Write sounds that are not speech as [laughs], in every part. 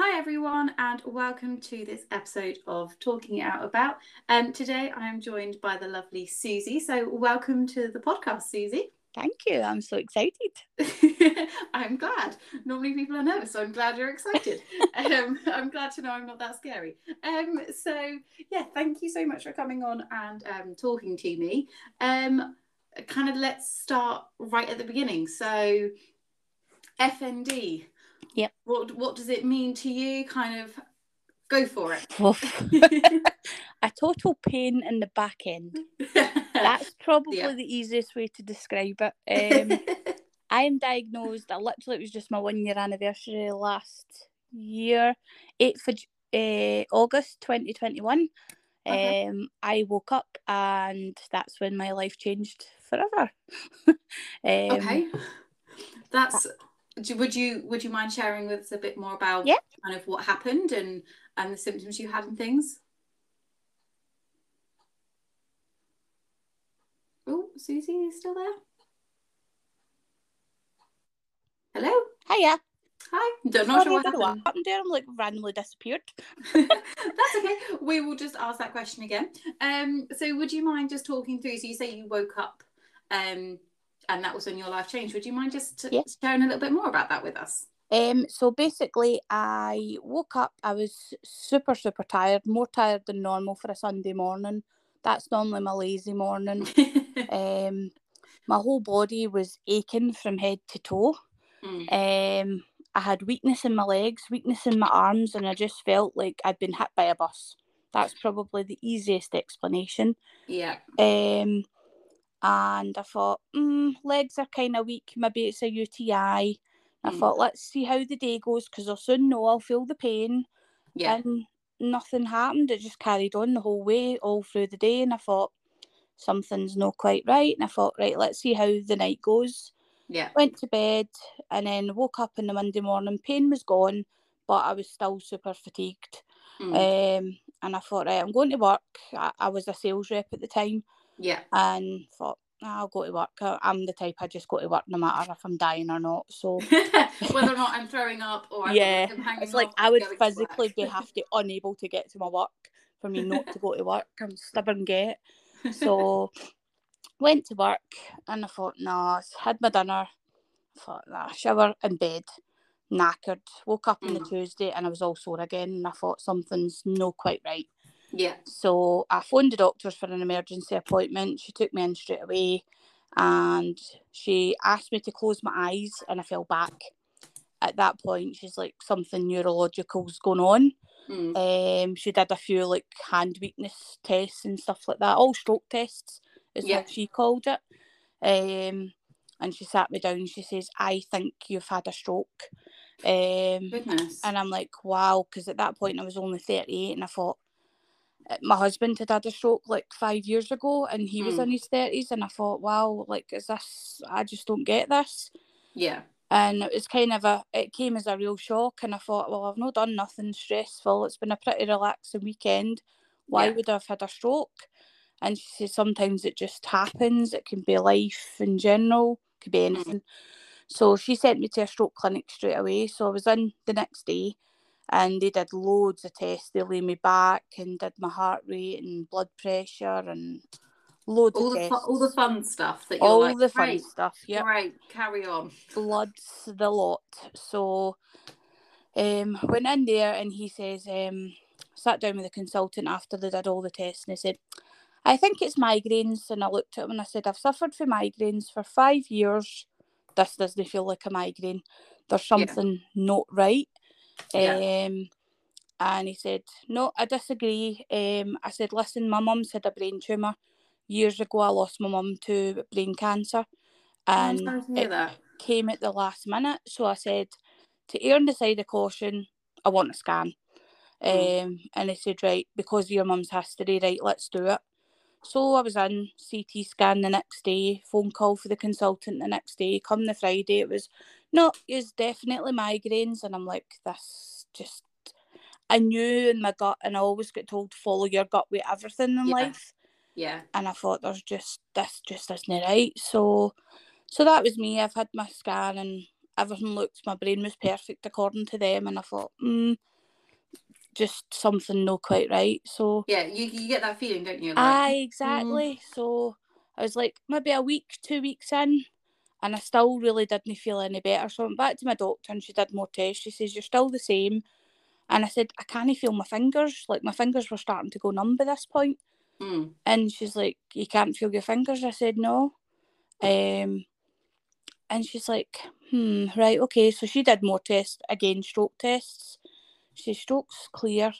Hi, everyone, and welcome to this episode of Talking It Out About. Um, today I am joined by the lovely Susie. So, welcome to the podcast, Susie. [laughs] Thank you. I'm so excited. I'm glad. Normally people are nervous, so I'm glad you're excited. [laughs] um, I'm glad to know I'm not that scary. Um, so, yeah, thank you so much for coming on and um, talking to me. Um, kind of let's start right at the beginning. So, FND Yep. What what does it mean to you? Kind of go for it. [laughs] [laughs] a total pain in the back end. [laughs] That's probably Yeah. the easiest way to describe it. Um, I am diagnosed. I literally it was just my one year anniversary last year, eighth of uh, August twenty twenty one. Um, I woke up and that's when my life changed forever. um, okay. That's. Would you would you mind sharing with us a bit more about Yeah. kind of what happened and and the symptoms you had and things? Oh, Susie, you still there? Hello. Hiya. Hi. Don't know Sorry, what I don't know happened. what happened there. I'm like randomly disappeared. [laughs] [laughs] That's okay. We will just ask that question again. Um, so would you mind just talking through? So you say you woke up, um, and that was when your life changed. Would you mind just Yeah. sharing a little bit more about that with us? Um, so basically, I woke up. I was super, super tired, more tired than normal for a Sunday morning. That's normally my lazy morning. [laughs] Um, my whole body was aching from head to toe. Mm. Um, I had weakness in my legs, weakness in my arms, and I just felt like I'd been hit by a bus. That's probably the easiest explanation. yeah. Um, and I thought, mm, legs are kind of weak. Maybe it's a UTI. I Mm. thought, let's see how the day goes because I'll soon know I'll feel the pain. Yeah. And nothing happened. It just carried on the whole way, all through the day. And I thought, something's not quite right. And I thought, right, let's see how the night goes. Yeah. Went to bed and then woke up in the Monday morning. Pain was gone, but I was still super fatigued. Mm. Um, and I thought, right, I'm going to work. I, I was a sales rep at the time yeah. and thought, "Ah, I'll go to work. I- I'm the type I just go to work no matter if I'm dying or not. So [laughs] Whether or not I'm throwing up or I'm, yeah, hanging it's like I would physically be have to [laughs] unable to get to my work for me not to go to work. I'm [laughs] stubborn get. So went to work and I thought, nah, had my dinner. thought, nah, shower in bed, knackered. Woke up on the Mm. Tuesday and I was all sore again and I thought something's no quite right. Yeah. So I phoned the doctors for an emergency appointment. She took me in straight away and she asked me to close my eyes and I fell back. At that point, she's like, something neurological's going on. Mm. Um, she did a few like hand weakness tests and stuff like that, all stroke tests is Yeah. what she called it. Um, and she sat me down. She says, "I think you've had a stroke." Um, Goodness. and I'm like, wow, because at that point I was only 38 and I thought my husband had had a stroke like five years ago and he was Mm. in his 30s. And I thought, wow, like, is this, I just don't get this. yeah. And it was kind of a, it came as a real shock. And I thought, well, I've not done nothing stressful. It's been a pretty relaxing weekend. Why Yeah. would I have had a stroke? And she said, sometimes it just happens. It can be life in general, could be anything. So she sent me to a stroke clinic straight away. So I was in the next day and they did loads of tests. They lay me back and did my heart rate and blood pressure and loads All of the tests. fu- all the fun stuff that you're All like, the fun stuff. Yep. great, carry on. Bloods the lot. So um went in there and he says, um, sat down with the consultant after they did all the tests and he said, I think it's migraines. And I looked at him and I said, I've suffered from migraines for five years. This doesn't feel like a migraine. There's Yeah. something not right. Yeah. Um, and he said, No, I disagree. Um, I said, Listen, my mum's had a brain tumour. Years ago, I lost my mum to brain cancer. And to hear it that. came at the last minute. So I said, To err on the side of caution, I want a scan. Mm. Um, and he said, Right, because of your mum's history, right, let's do it. So I was in CT scan the next day, phone call for the consultant the next day. Come the Friday, it was no, it's definitely migraines, and I'm like, this just. I knew in my gut, and I always get told follow your gut with everything in Yeah. life. Yeah. And I thought there's just this just isn't right. So, so that was me. I've had my scan, and everything looked, my brain was perfect according to them, and I thought, mm, just something not quite right. So yeah, you, you get that feeling, don't you? Like, Aye, exactly. Mm. So I was like maybe a week, two weeks in, and I still really didn't feel any better. So I went back to my doctor and she did more tests. She says, You're still the same. And I said, I can't feel my fingers. Like my fingers were starting to go numb by this point. Mm. And she's like, You can't feel your fingers? I said, No. Um and she's like, Hmm, right, okay. So she did more tests, again, stroke tests. She stroke's clear.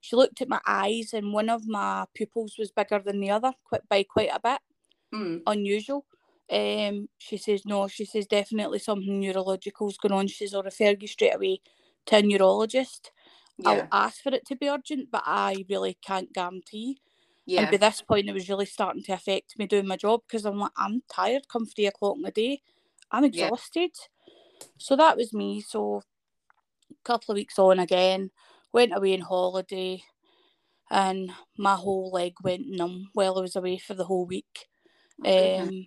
She looked at my eyes and one of my pupils was bigger than the other quite by quite a bit. Mm. Unusual. Um, she says no. She says definitely something neurological's going on. She says I'll refer you straight away to a neurologist. Yeah. I'll ask for it to be urgent, but I really can't guarantee. Yeah. And by this point, it was really starting to affect me doing my job because I'm like, I'm tired come three o'clock in the day. I'm exhausted. Yeah. So that was me. So a couple of weeks on again, went away on holiday, and my whole leg went numb while I was away for the whole week. Oh, um,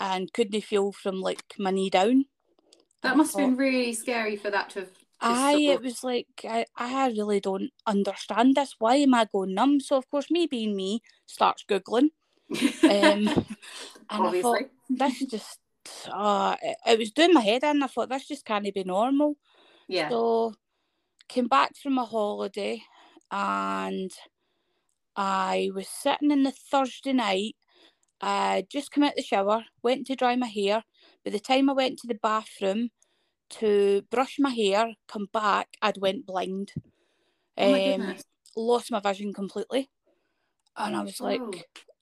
and couldn't feel from like my knee down. That must have been really scary for that to have. I it was like I, I really don't understand this. Why am I going numb? So of course me being me starts googling. Um, [laughs] and Obviously. I thought this just uh it, it was doing my head in. I thought this just can't be normal. Yeah. So came back from a holiday and I was sitting in the Thursday night I just come out the shower, went to dry my hair. By the time I went to the bathroom to brush my hair, come back, I'd went blind. Oh my um, lost my vision completely. And I was like, oh.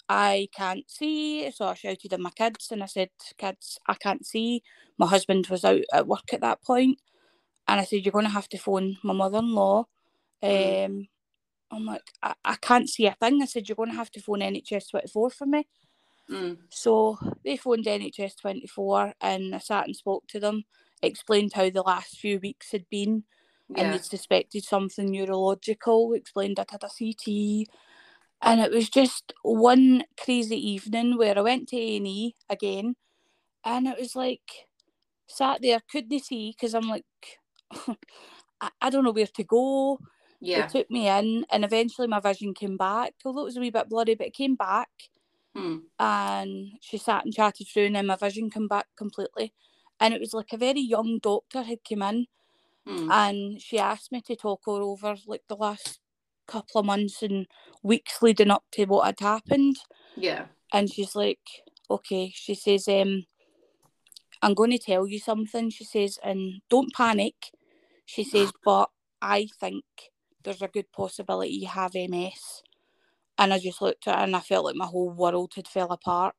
I can't see. So I shouted at my kids and I said, Kids, I can't see. My husband was out at work at that point, And I said, You're going to have to phone my mother in law. Mm. Um, I'm like, I, I can't see a thing. I said, You're going to have to phone NHS 24 for me. Mm. So they phoned NHS 24 and I sat and spoke to them, explained how the last few weeks had been, yeah. and they suspected something neurological, explained I'd had a CT. And it was just one crazy evening where I went to A&E again, and it was like, sat there, couldn't see, because I'm like, [laughs] I, I don't know where to go. Yeah. They took me in, and eventually my vision came back, although it was a wee bit blurry, but it came back. Hmm. And she sat and chatted through, and then my vision came back completely. And it was like a very young doctor had come in, hmm. and she asked me to talk her over like the last couple of months and weeks leading up to what had happened. Yeah. And she's like, okay. She says, um, I'm going to tell you something. She says, and don't panic. She says, [sighs] but I think there's a good possibility you have MS and I just looked at it and I felt like my whole world had fell apart.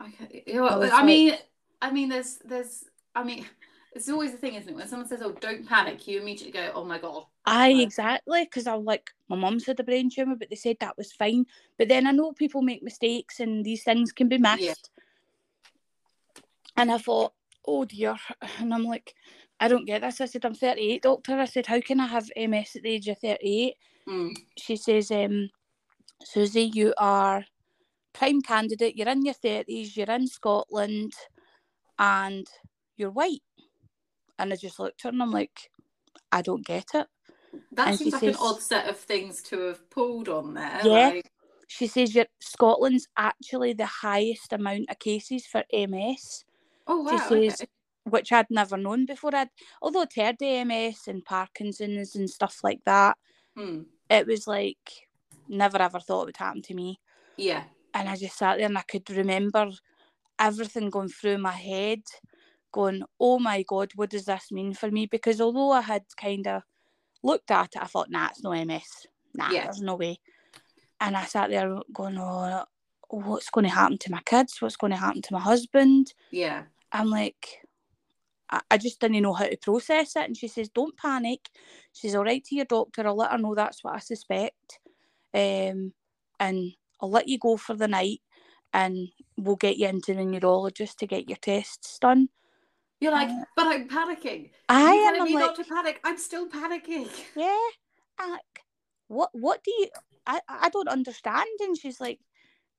Okay. You know, I, I mean, I mean, there's, there's, I mean, it's always the thing, isn't it? When someone says, "Oh, don't panic," you immediately go, "Oh my god." I exactly because I'm like, my mum's had a brain tumor, but they said that was fine. But then I know people make mistakes and these things can be missed. Yeah. And I thought, oh dear, [laughs] and I'm like, I don't get this. I said, I'm 38, doctor. I said, how can I have MS at the age of 38? Mm. She says, um, Susie, you are prime candidate. You're in your thirties. You're in Scotland, and you're white. And I just looked at her and I'm like, I don't get it. That and seems like says, an odd set of things to have pulled on there. Yeah. Like... She says your Scotland's actually the highest amount of cases for MS. Oh wow. She says, okay. which I'd never known before. I'd although I'd heard MS and Parkinson's and stuff like that. Hmm. It was like never ever thought it would happen to me. Yeah. And I just sat there and I could remember everything going through my head, going, oh my God, what does this mean for me? Because although I had kind of looked at it, I thought, nah, it's no MS. Nah, yeah. there's no way. And I sat there going, oh, what's going to happen to my kids? What's going to happen to my husband? Yeah. I'm like, I just didn't know how to process it. And she says, Don't panic. She's all right to your doctor. I'll let her know that's what I suspect um, and I'll let you go for the night and we'll get you into the neurologist to get your tests done. You're like, uh, but I'm panicking. I am. I'm like, not to panic. I'm still panicking. [laughs] Yeah. Like, what? What do you? I I don't understand. And she's like,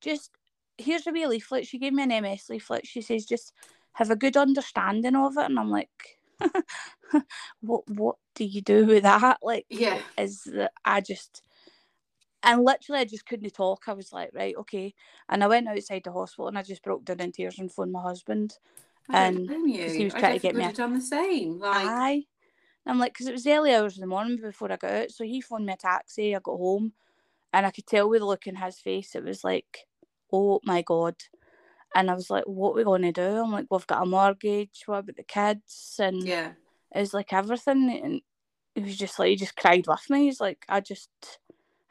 just here's a wee leaflet. She gave me an MS leaflet. She says, just have a good understanding of it. And I'm like, [laughs] what what do you do with that? Like, Yeah. is that I just and literally I just couldn't talk. I was like, right, okay. And I went outside the hospital and I just broke down in tears and phoned my husband. I And he was I trying to get me a- done the same. Like, Aye. And I'm like, because it was early hours of the morning before I got out. So he phoned me a taxi. I got home and I could tell with the look in his face, it was like, oh my God. And I was like, what are we going to do? I'm like, we've got a mortgage. What about the kids? And yeah, it was like everything. And he was just like, he just cried with me. He's like, I just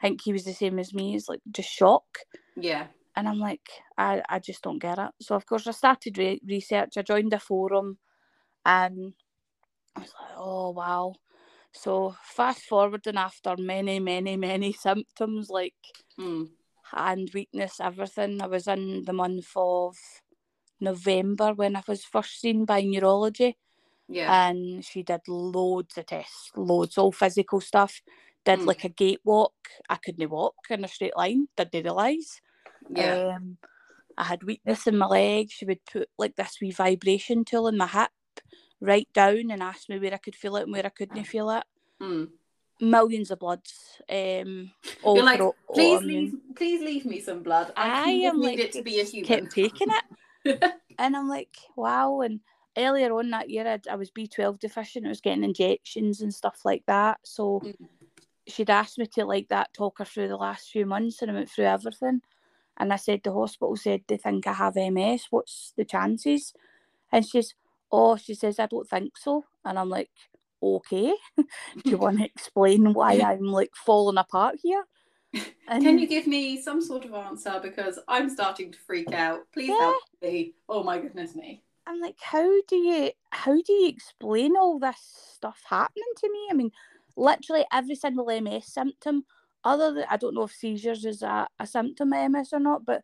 think he was the same as me. He's like, just shock. yeah, And I'm like, I, I just don't get it. So, of course, I started re- research. I joined a forum and I was like, oh, wow. So, fast forwarding after many, many, many symptoms like mm, hand weakness, everything, I was in the month of November when I was first seen by neurology yeah, and she did loads of tests, loads, all physical stuff. Did Mm. like a gait walk. I couldn't walk in a straight line, didn't realise. yeah, Um, I had weakness in my leg. She would put like this wee vibration tool in my hip, right down, and ask me where I could feel it and where I couldn't feel it. mm. Millions of bloods. Um, You're like, please leave, please leave me some blood. I, I am need like it to be a human. kept taking it, [laughs] and I'm like, wow. And earlier on that year, I'd, I was B12 deficient. I was getting injections and stuff like that. So Mm. She'd asked me to like that talk her through the last few months, and I went through everything. And I said the hospital said they think I have MS. What's the chances? And she's, oh, she says I don't think so. And I'm like, okay. [laughs] Do you want to explain why I'm like falling apart here? [laughs] And Can you give me some sort of answer because I'm starting to freak out. Please help me. Oh my goodness me. I'm like, how do you how do you explain all this stuff happening to me? I mean, literally every single MS symptom, other than I don't know if seizures is a, a symptom of MS or not, but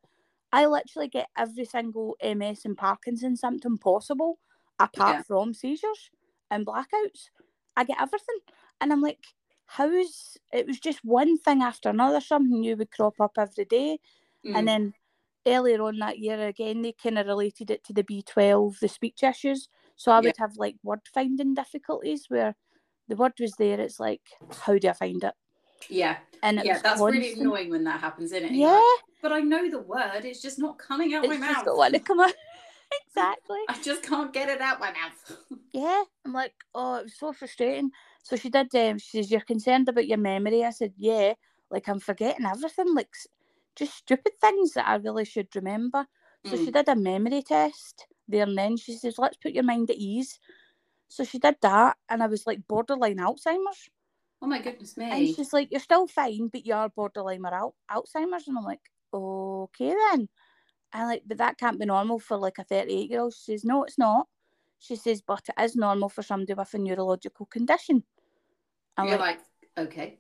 I literally get every single MS and Parkinson symptom possible, apart Yeah. from seizures and blackouts. I get everything. And I'm like, how's it was just one thing after another, something new would crop up every day. Mm. And then earlier on that year, again, they kind of related it to the B12, the speech issues. So I Yeah. would have like word finding difficulties where the word was there. It's like, how do I find it? yeah, And it yeah, that's really annoying when that happens, isn't it? Yeah, like, but I know the word. It's just not coming out it's my just mouth. don't want to come out. [laughs] exactly. I just can't get it out my mouth. [laughs] Yeah, I'm like, oh, it was so frustrating. So she did. Um, she says, "You're concerned about your memory." I said, "Yeah, like I'm forgetting everything, like just stupid things that I really should remember." So she Mm. did a memory test there and then. She says, "Let's put your mind at ease." So she did that, and I was like borderline Alzheimer's. oh my goodness me! And she's like, "You're still fine, but you are borderline or al- Alzheimer's." And I'm like, "Okay then." I like, but that can't be normal for like a 38 year old. She says, "No, it's not." She says, "But it is normal for somebody with a neurological condition." I'm You're like, like, okay.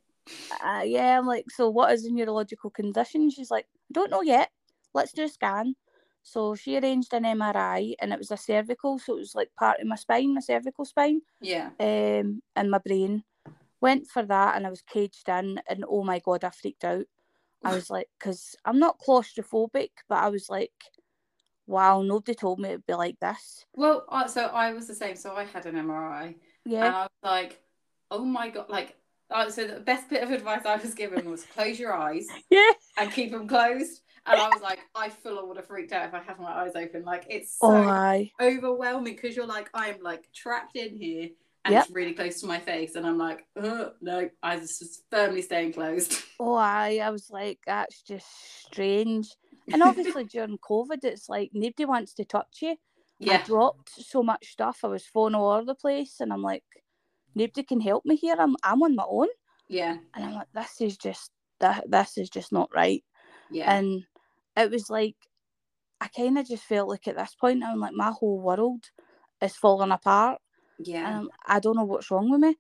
uh, "Yeah." I'm like, "So what is a neurological condition?" She's like, "I don't know yet. Let's do a scan." So she arranged an MRI, and it was a cervical, so it was like part of my spine, my cervical spine Yeah. um, in my brain. Went for that and I was caged in, and oh my god, I freaked out. I was like, because I'm not claustrophobic, but I was like, wow, nobody told me it'd be like this. Well, uh, so I was the same. So I had an MRI, Yeah. and I was like, oh my god, like. Uh, so the best bit of advice I was given was close your eyes [laughs] yeah. and keep them closed. And I was like, I full on would have freaked out if I had my eyes open. Like it's so Oh, overwhelming because you're like, I'm like trapped in here and Yep. it's really close to my face. And I'm like, uh, no, I was just firmly staying closed. [laughs] Oh, aye. I was like, that's just strange. And obviously [laughs] during COVID, it's like nobody wants to touch you. Yeah. I dropped so much stuff. I was falling all over the place, and I'm like, nobody can help me here. I'm I'm on my own, Yeah. and I'm like, this is just that this is just not right. Yeah. And it was like, I kind of just felt like at this point, I'm like, my whole world is falling apart. yeah. And I don't know what's wrong with me.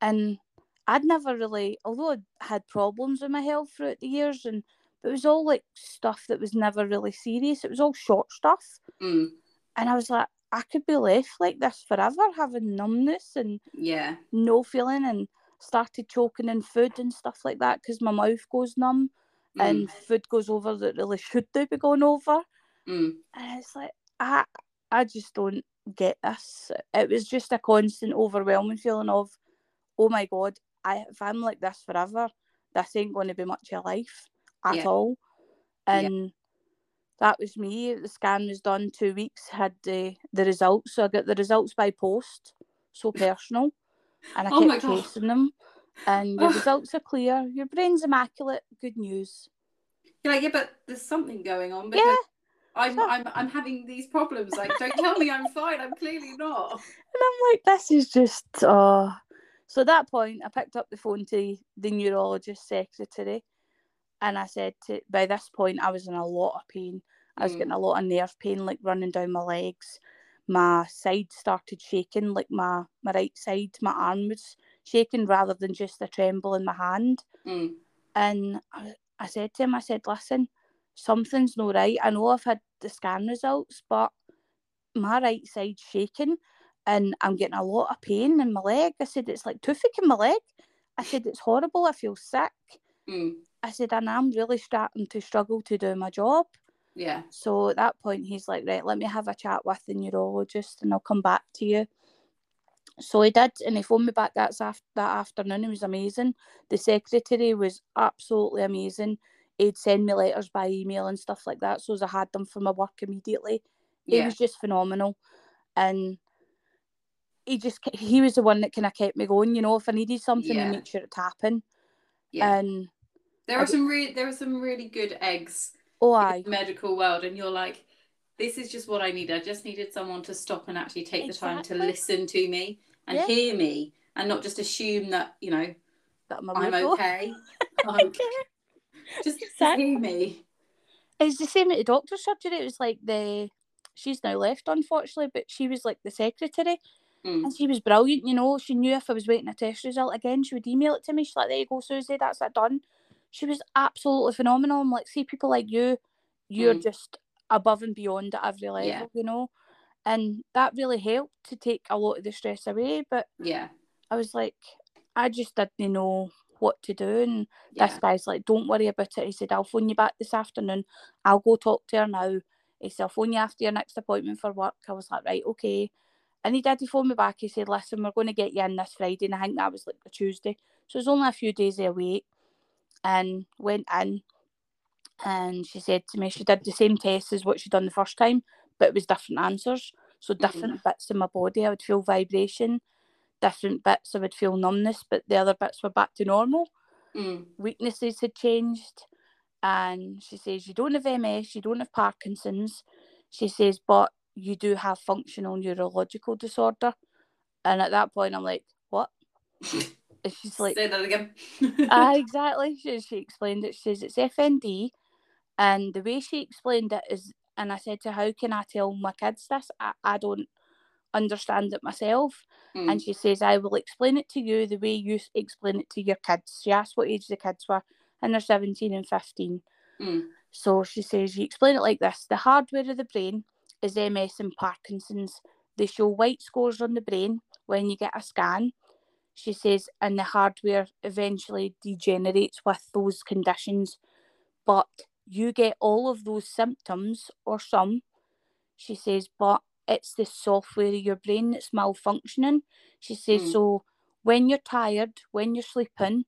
And I'd never really, although I had problems with my health throughout the years, and it was all like stuff that was never really serious. It was all short stuff. Mm, And I was like, I could be left like this forever, having numbness and yeah. no feeling, and started choking in food and stuff like that because my mouth goes numb Mm, and food goes over that really should do be going over. mm, And it's like I I just don't get this. It was just a constant overwhelming feeling of, oh my god, I if I'm like this forever, this ain't going to be much of life at Yeah. all. And that was me. The scan was done two weeks. Had the the results, so I got the results by post. So [laughs] personal, and I Oh kept chasing them. And your [laughs] results are clear. Your brain's immaculate. Good news. You're like, yeah, but there's something going on because Yeah. I'm, So- I'm I'm having these problems. Like, don't tell me I'm fine. I'm clearly not. And I'm like, this is just uh so at that point I picked up the phone to the neurologist secretary and I said to by this point I was in a lot of pain. I was Mm. getting a lot of nerve pain like running down my legs. My side started shaking, like my, my right side, my arm was shaking rather than just a tremble in my hand. Mm. And I, I said to him, I said, listen, something's no right. I know I've had the scan results, but my right side's shaking and I'm getting a lot of pain in my leg. I said, it's like toothache in my leg. I said, it's horrible. I feel sick. Mm. I said, and I'm really starting to struggle to do my job. Yeah. So at that point, he's like, right, let me have a chat with the neurologist and I'll come back to you. So he did, and he phoned me back that's af- that afternoon. It was amazing. The secretary was absolutely amazing. He'd send me letters by email and stuff like that, so as I had them for my work immediately. He Yeah. was just phenomenal, and he just he was the one that kind of kept me going. You know, if I needed something, Yeah. he made sure it happened. Yeah. And There I are some really there are some really good eggs oh, I the medical world, and you're like, this is just what I need. I just needed someone to stop and actually take the time to listen to me and Yeah. hear me, and not just assume that you know that I'm weirdo. okay. [laughs] Like, Okay. just, Exactly. hear me. It's the same at the doctor's surgery. It was like the she's now left, unfortunately, but she was like the secretary. Mm. And she was brilliant, you know. She knew if I was waiting a test result again, she would email it to me. She's like, There you go, Susie, that's it done. She was absolutely phenomenal. I'm like, see people like you, you're Mm. just above and beyond at every level, Yeah. you know. And that really helped to take a lot of the stress away. But Yeah. I was like, I just didn't know what to do. And Yeah. this guy's like, don't worry about it. He said, I'll phone you back this afternoon. I'll go talk to her now. He said, I'll phone you after your next appointment for work. I was like, right, okay. And he did. He phoned me back. He said, listen, we're going to get you in this Friday. And I think that was like the Tuesday. So it was only a few days away. And went in. And she said to me, she did the same test as what she'd done the first time, but it was different answers. So different bits in my body, I would feel vibration. Different bits, I would feel numbness, but the other bits were back to normal Mm. weaknesses had changed. And she says, You don't have MS, you don't have Parkinson's. She says, But you do have functional neurological disorder. And at that point, I'm like, What? [laughs] And she's like, Say that again. Ah, [laughs] exactly. She, she explained it. She says, It's FND. And the way she explained it is, and I said to her, How can I tell my kids this? I, I don't understand it myself. Mm. And she says, I will explain it to you the way you explain it to your kids. She asked what age the kids were, and they're 17 and 15. Mm. So she says, You explain it like this the hardware of the brain is MS and Parkinson's. They show white scores on the brain when you get a scan. She says, and the hardware eventually degenerates with those conditions. But you get all of those symptoms, or some. She says, but it's the software of your brain that's malfunctioning. She says, Mm. so when you're tired, when you're sleeping,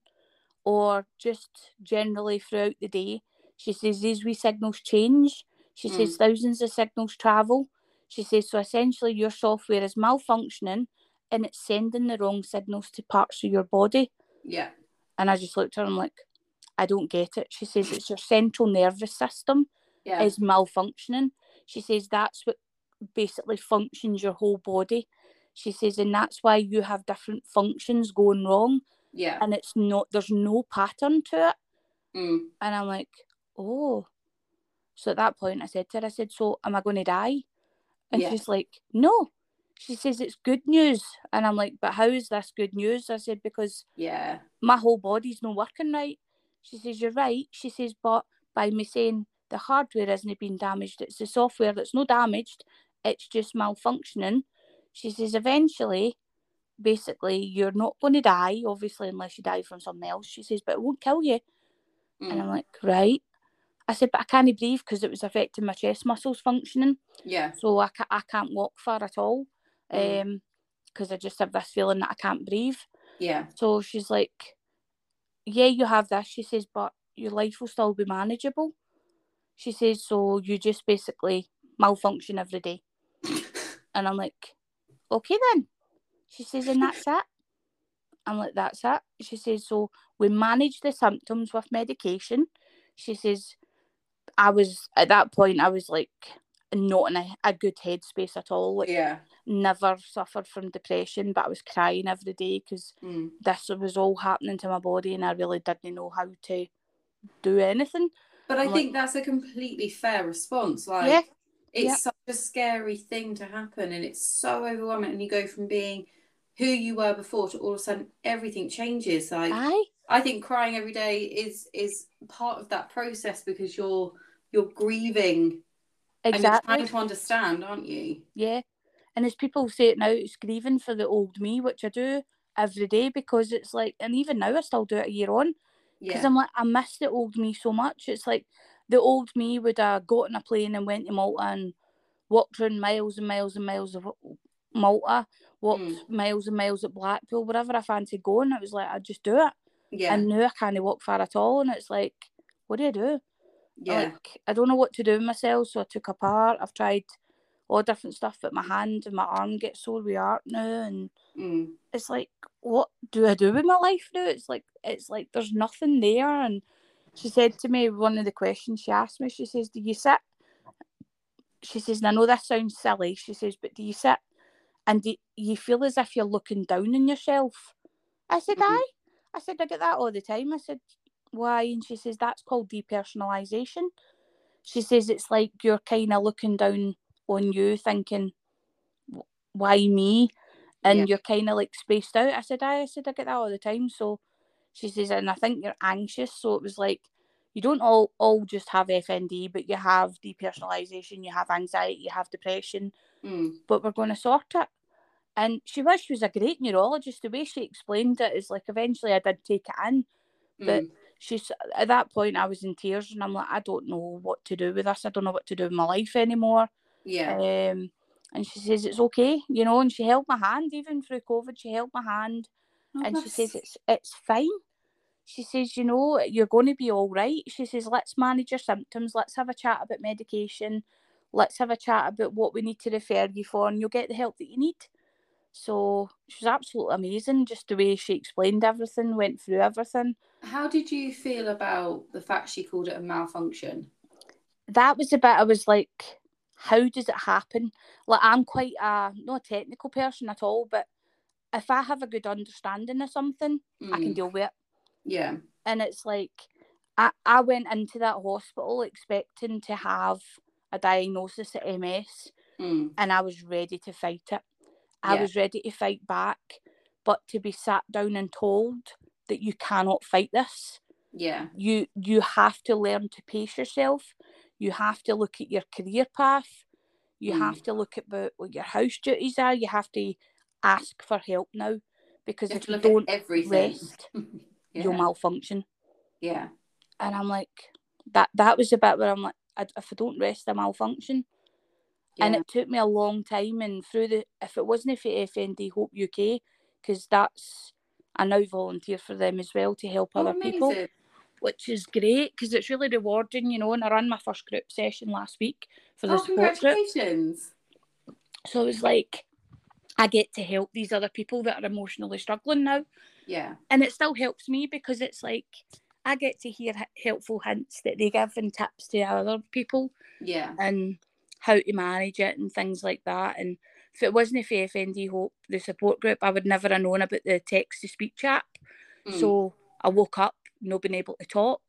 or just generally throughout the day, she says these wee signals change. She says thousands of signals travel. She says, so essentially your software is malfunctioning and it's sending the wrong signals to parts of your body. Yeah. And I just looked at her and I'm like, I don't get it. She says it's your central nervous system Yeah. is malfunctioning. She says that's what basically functions your whole body. She says, and that's why you have different functions going wrong, yeah. and it's not there's no pattern to it. Mm. And I'm like, oh. So at that point, I said to her, I said, so am I going to die? And Yeah. she's like, no. She says it's good news, and I'm like, but how is this good news? I said because Yeah. my whole body's not working right. She says, You're right. She says, But by me saying the hardware isn't being damaged, it's the software that's not damaged, it's just malfunctioning. She says, Eventually, basically, you're not going to die, obviously, unless you die from something else. She says, But it won't kill you. And I'm Mm. like, Right. I said, but I can't breathe because it was affecting my chest muscles functioning. Yeah. So I, ca- I can't walk far at all. Mm. Um, because I just have this feeling that I can't breathe. Yeah. So she's like, Yeah, you have this. She says, but your life will still be manageable. She says, So you just basically malfunction every day. [laughs] And I'm like, Okay then. She says, And that's it. I'm like, That's it. She says, So we manage the symptoms with medication. She says, I was at that point, I was like, not in a, a good headspace at all. Like, yeah. never suffered from depression, but I was crying every day because Mm. this was all happening to my body and I really didn't know how to do anything. But I Like- think that's a completely fair response. Like yeah, it's yeah. such a scary thing to happen and it's so overwhelming and you go from being who you were before to all of a sudden everything changes. Like aye, I think crying every day is is part of that process because you're you're grieving and you're trying to understand, aren't you? Yeah. And as people say it now, it's grieving for the old me, which I do every day because it's like, and even now I still do it a year on because Yeah. I'm like, I miss the old me so much. It's like the old me would have got on a plane and went to Malta and walked around miles and miles and miles of Malta, walked Mm. miles and miles at Blackpool, wherever I fancied going. It was like, I'd just do it. Yeah. And now I can't walk far at all. And it's like, what do you do? Yeah. Like, I don't know what to do with myself. So I took apart. I've tried all different stuff, but my hand and my arm get sore with art now. And Mm. it's like, what do I do with my life now? It's like, it's like there's nothing there. And she said to me, one of the questions she asked me, she says, Do you sit? She says, and I know this sounds silly. She says, but do you sit and do you feel as if you're looking down on yourself? I said, Mhm. aye. I said, I get that all the time. I said, why? And she says, that's called depersonalization. She says, it's like you're kind of looking down on you, thinking, why me? And Yeah. you're kind of like spaced out. I said, aye. I said, I get that all the time. So she says, and I think you're anxious. So it was like, you don't all, all just have FND, but you have depersonalization, you have anxiety, you have depression, Mm. but we're going to sort it. And she was, she was a great neurologist. The way she explained it is like eventually I did take it in. But Mm. She's at that point I was in tears and I'm like, I don't know what to do with this. I don't know what to do with my life anymore. Yeah. Um, and she says it's okay, you know. And she held my hand even through COVID. She held my hand Oh, and she says it's it's fine. She says, you know, you're going to be all right. She says, let's manage your symptoms. Let's have a chat about medication. Let's have a chat about what we need to refer you for, and you'll get the help that you need. So she was absolutely amazing. Just the way she explained everything, went through everything. How did you feel about the fact she called it a malfunction? That was the bit I was like, how does it happen? Like I'm quite a not a technical person at all, but if I have a good understanding of something, I can Mm. deal with it. Yeah. and it's like I, I went into that hospital expecting to have a diagnosis of MS Mm. and I was ready to fight it. I Yeah. was ready to fight back, but to be sat down and told that you cannot fight this, Yeah. you you have to learn to pace yourself. You have to look at your career path. You Mm. have to look at about what your house duties are. You have to ask for help now because You if you don't everything. rest, [laughs] yeah. you'll malfunction. yeah. and I'm like, that that was the bit where I'm like, I, if I don't rest, I malfunction. And it took me a long time, and through the if it wasn't for FND Hope UK, because that's I now volunteer for them as well to help Oh, other people, which is great because it's really rewarding, you know. And I ran my first group session last week for the Oh, support group, so it was like I get to help these other people that are emotionally struggling now Yeah. and it still helps me because it's like I get to hear helpful hints that they give and tips to other people Yeah. and how to manage it and things like that. And if it wasn't for FND Hope, the support group, I would never have known about the text to speech app. Mm. So I woke up not being able to talk.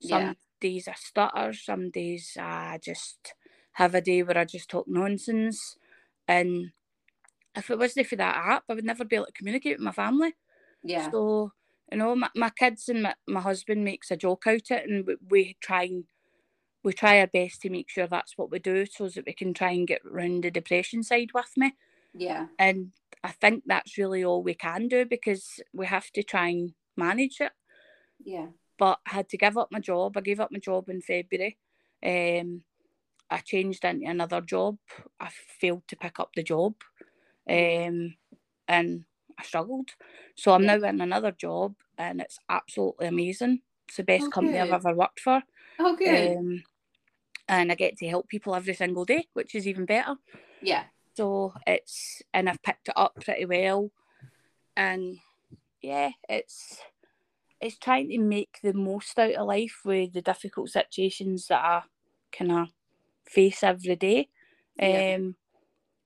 Some Yeah. days I stutter, some days I just have a day where I just talk nonsense. And if it wasn't for that app, I would never be able to communicate with my family. yeah. So, you know, my, my kids and my, my husband makes a joke out it and we, we try and we try our best to make sure that's what we do so that we can try and get round the depression side with me. yeah. And I think that's really all we can do because we have to try and manage it. Yeah. but I had to give up my job. I gave up my job in February. Um, I changed into another job. I failed to pick up the job, um, and I struggled. So I'm Yeah. now in another job, and it's absolutely amazing. It's the best Oh, company I've ever worked for. Oh, good. Um, and I get to help people every single day, which is even better. yeah. So it's and I've picked it up pretty well, and yeah, it's it's trying to make the most out of life with the difficult situations that I kind of face every day. Yeah. Um,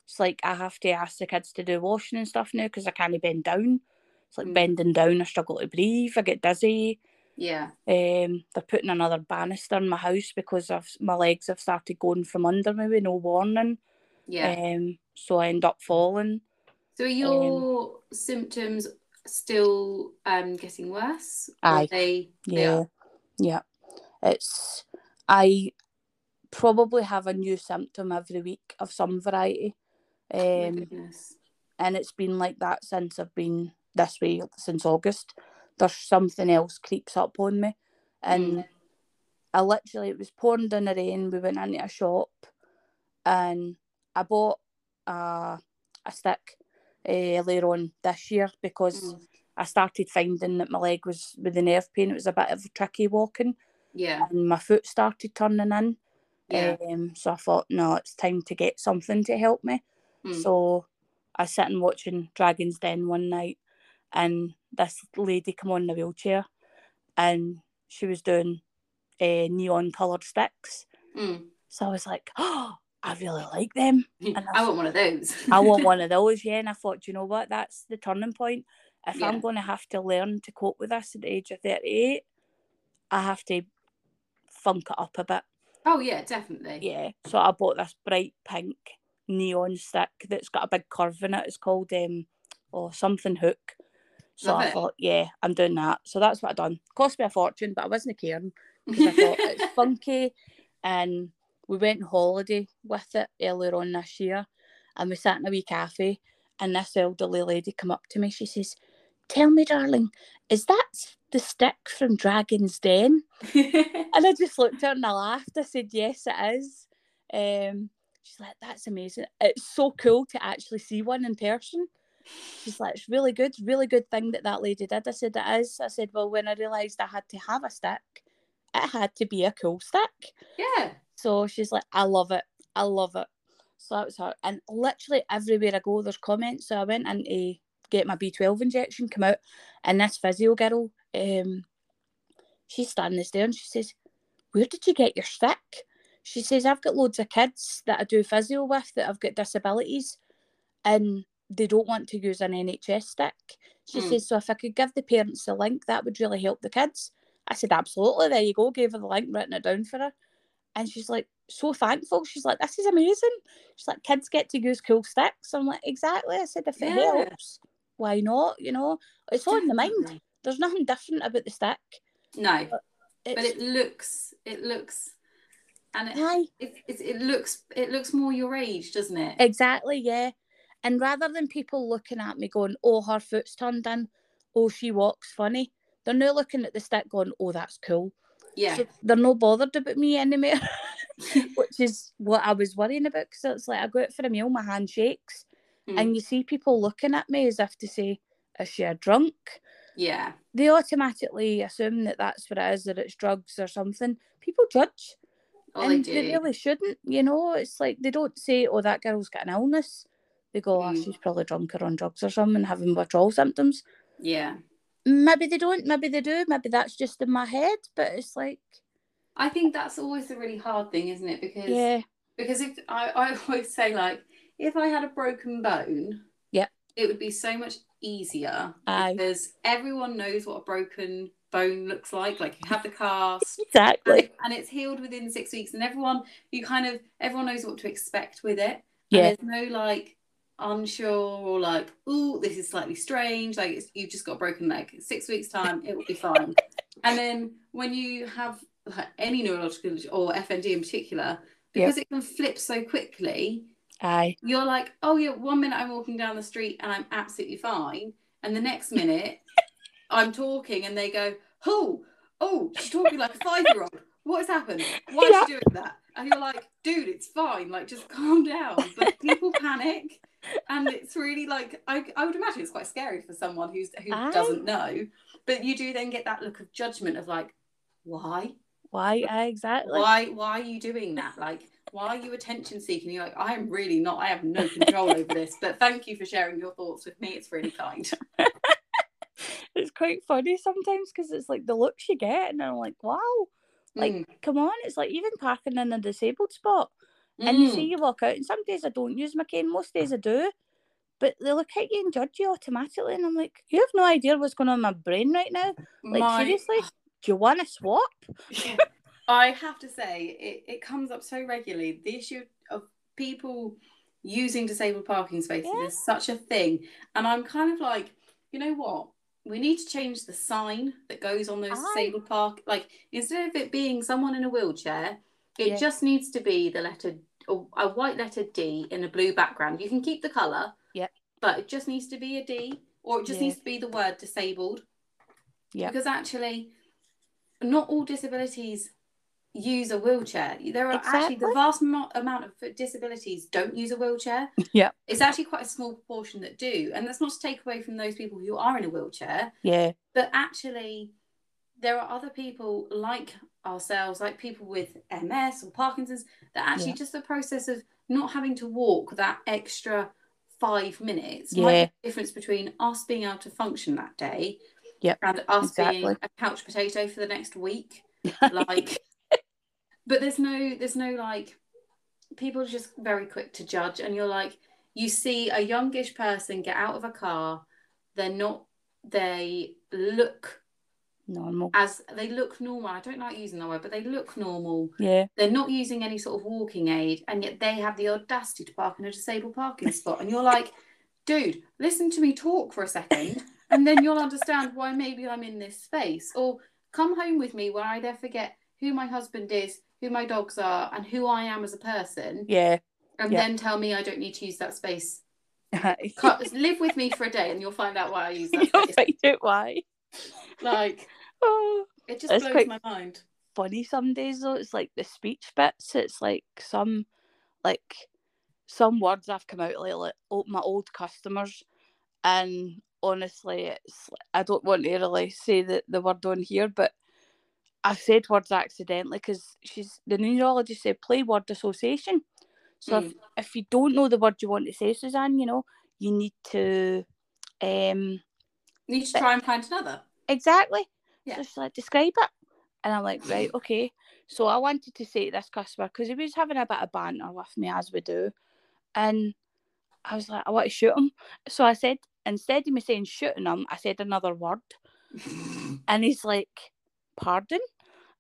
it's like I have to ask the kids to do washing and stuff now because I can't bend down. It's like Mm. bending down, I struggle to breathe. I get dizzy. Yeah. Um, they're putting another banister in my house because I've, my legs have started going from under me with no warning. Yeah. Um, so I end up falling. So are your symptoms still um getting worse? Or Aye. They, Yeah, yeah. It's I probably have a new symptom every week of some variety, Oh um, goodness. and it's been like that since I've been this way since August. There's something else creeps up on me, and Mm. I literally it was pouring down the rain. We went into a shop, and I bought a a stick uh, earlier on this year because Mm. I started finding that my leg was with the nerve pain. It was a bit of tricky walking, Yeah. and my foot started turning in. Yeah. Um, so I thought, no, it's time to get something to help me. Mm. So I sat and watching Dragon's Den one night, and this lady come on in a wheelchair, and she was doing uh, neon coloured sticks. Mm. So I was like, oh, I really like them. [laughs] And I I want one of those. I want [laughs] one of those, yeah. And I thought, you know what? That's the turning point. If Yeah. I'm going to have to learn to cope with this at the age of 38, I have to funk it up a bit. Oh yeah, definitely. Yeah. So I bought this bright pink neon stick that's got a big curve in it. It's called um or something hook. So Love I it. thought, yeah, I'm doing that. So that's what I done. Cost me a fortune, but I wasn't a caring because I thought it's [laughs] funky. And we went on holiday with it earlier on this year, and we sat in a wee cafe. And this elderly lady come up to me. She says, "Tell me, darling, is that the stick from Dragon's Den?" [laughs] And I just looked at her and I laughed. I said, Yes, it is. Um, she's like, That's amazing. It's so cool to actually see one in person. She's like, It's really good, really good thing that that lady did. I said, It is. I said, Well, when I realised I had to have a stick, it had to be a cool stick. yeah. So she's like, I love it. I love it. So that was her. And literally everywhere I go, there's comments. So I went in to get my B12 injection, come out, and this physio girl, um, she's standing there and she says, Where did you get your stick? She says, I've got loads of kids that I do physio with that have got disabilities and they don't want to use an NHS stick. She Mm. says, So if I could give the parents the link, that would really help the kids. I said, Absolutely, there you go. Gave her the link, written it down for her. And she's like, so thankful. She's like, this is amazing. She's like, kids get to use cool sticks. I'm like, exactly. I said, if it Yeah. helps, why not? You know, it's all in the mind. There's nothing different about the stick. No, It's, but it looks, it looks, and it, it, it, it looks, it looks more your age, doesn't it? exactly, yeah. And rather than people looking at me going, oh, her foot's turned in, oh, she walks funny, they're now looking at the stick going, oh, that's cool. Yeah. So they're no bothered about me anymore, [laughs] which is what I was worrying about. Because it's like I go out for a meal, my hand shakes, Mm. and you see people looking at me as if to say, is she a drunk? yeah. They automatically assume that that's what it is, that it's drugs or something. People judge, Oh, they and do. they really shouldn't. You know, it's like they don't say, "Oh, that girl's got an illness." They go, "Oh, Mm. she's probably drunk or on drugs or something, having withdrawal symptoms." Yeah. Maybe they don't. Maybe they do. Maybe that's just in my head. But it's like, I think that's always the really hard thing, isn't it? Because yeah, because if I, I always say like if I had a broken bone, Yep. it would be so much easier Aye. because everyone knows what a broken bone looks like. Like you have the cast. And, exactly. it- and it's healed within six weeks, and everyone you kind of everyone knows what to expect with it. And Yeah, there's no like unsure or like, oh, this is slightly strange. Like it's, you've just got a broken leg. Six weeks time, it will be fine. and then when you have like, any neurological or FND in particular, because it can flip so quickly, aye, you're like, oh yeah, one minute I'm walking down the street and I'm absolutely fine, and the next minute [laughs] I'm talking and they go, oh, oh, she's talking like a five year old. What has happened? Why Yeah. is she doing that? And you're like, dude, it's fine. Like, just calm down. But people panic, and it's really like I, I would imagine it's quite scary for someone who's who Aye. doesn't know. But you do then get that look of judgment of like, why? Why? Exactly. Why? Why are you doing that? Like, why are you attention seeking? You're like, I am really not. I have no control over this. But thank you for sharing your thoughts with me. It's really kind. [laughs] It's quite funny sometimes because it's like the looks you get, and I'm like, wow, like Mm, come on, it's like even parking in a disabled spot, and you mm. see you walk out, and some days I don't use my cane, most days I do, but they look at you and judge you automatically, and I'm like, you have no idea what's going on in my brain right now. Like My- seriously, do you want to swap? Yeah. [laughs] I have to say, it, it comes up so regularly. The issue of people using disabled parking spaces Yeah. is such a thing. And I'm kind of like, you know what? We need to change the sign that goes on those Aye. disabled park. Like, instead of it being someone in a wheelchair, it Yeah. just needs to be the letter, a white letter D in a blue background. You can keep the colour, Yeah. but it just needs to be a D, or it just Yeah. needs to be the word disabled. Yeah. Because actually, not all disabilities use a wheelchair. There are actually the vast mo- amount of disabilities don't use a wheelchair. [laughs] Yeah. It's actually quite a small proportion that do. And that's not to take away from those people who are in a wheelchair, Yeah, but actually, there are other people like ourselves, like people with MS or Parkinson's, that actually Yeah. just the process of not having to walk that extra five minutes might Yeah. be the difference between us being able to function that day Yep, and us being a couch potato for the next week. [laughs] Like, but there's no, there's no like, people are just very quick to judge, and you're like, you see a youngish person get out of a car, they're not, they look normal. as they look normal. I don't like using the word, but they look normal. Yeah, They're not using any sort of walking aid, and yet they have the audacity to park in a disabled parking [laughs] spot. And you're like, dude, listen to me talk for a second, and then you'll understand why maybe I'm in this space. Or come home with me where I then forget who my husband is, who my dogs are, and who I am as a person, yeah. and Yeah. then tell me I don't need to use that space. [laughs] Live with me for a day, and you'll find out why I use that [laughs] space. find out why. Like, Oh. [laughs] it just blows quite- my mind. funny some days though. It's like the speech bits. It's like some like some words i've come out like, like my old customers, and honestly, it's I don't want to really say the the word on here, but I've said words accidentally because she's the neurologist said play word association. So if, if you don't know the word you want to say, Suzanne, you know you need to um Need to try and find another. Exactly. Yeah. So she's like, describe it. And I'm like, right, [laughs] okay. So I wanted to say to this customer, because he was having a bit of banter with me, as we do. And I was like, I want to shoot him. So I said, instead of me saying shooting him, I said another word. [laughs] And he's like, pardon?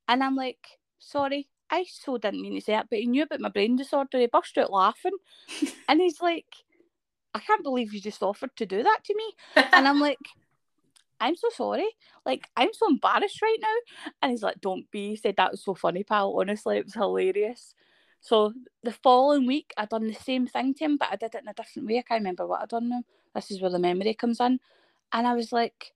And I'm like, sorry, I so didn't mean to say it, but he knew about my brain disorder. He burst out laughing. [laughs] and he's like, I can't believe you just offered to do that to me. And I'm like, I'm so sorry. Like, I'm so embarrassed right now. And he's like, Don't be. He said that was so funny, pal. Honestly, it was hilarious. So the following week, I'd done the same thing to him, but I did it in a different way. I can't remember what I'd done now. This is where the memory comes in. And I was like,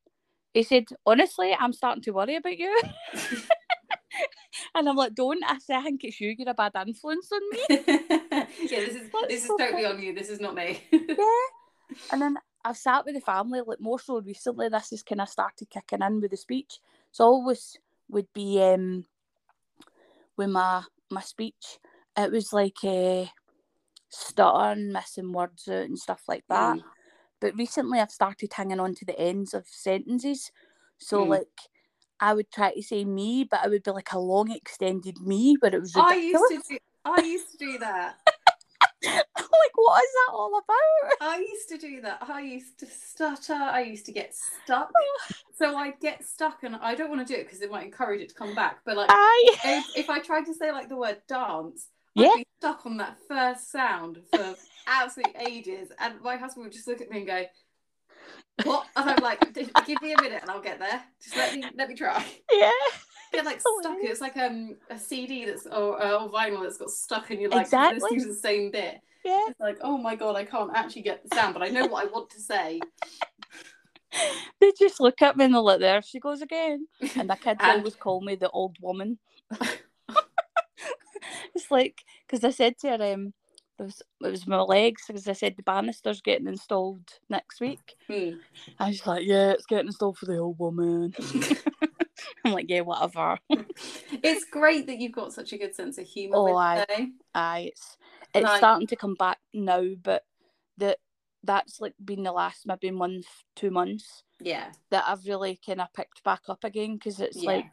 he said, Honestly, I'm starting to worry about you. [laughs] and I'm like, Don't. I said, I think it's you. You're a bad influence on me. [laughs] yeah, this is That's this is totally funny. on you. This is not me. yeah. [laughs] And then I've sat with the family, like more so recently, this has kind of started kicking in with the speech. So always would be um with my my speech, it was like uh, stuttering, missing words out and stuff like that. Mm. But recently I've started hanging on to the ends of sentences. So Mm. like I would try to say me, but it would be like a long extended me, but it was I used to do. I used to do that. [laughs] like, what is that all about? I used to do that. I used to stutter. I used to get stuck. [laughs] So I'd get stuck, and I don't want to do it because it might encourage it to come back. But like, Aye. if, if I tried to say like the word dance, I'd be stuck on that first sound for absolute ages, and my husband would just look at me and go, "What?" And I'm like, "Give me a minute, and I'll get there. Just let me let me try." Yeah. Get like Oh, stuck. It's like um a CD that's or, uh, or vinyl that's got stuck, and you're like Exactly. listening to the same bit. Yeah. It's like, oh my god, I can't actually get the sound, but I know what I want to say. [laughs] they just look at me and they're like, there she goes again. And the kids [laughs] And- always call me the old woman. [laughs] it's like, because I said to her, um, it was, it was my legs, because I said the banister's getting installed next week. Hmm. And she's like, yeah, it's getting installed for the old woman. I'm like, yeah, whatever. It's great that you've got such a good sense of humour Oh, aye. it, it's it's Like- starting to come back now, but that that's like been the last maybe month, two months Yeah. that I've really kind of picked back up again because it's Yeah. like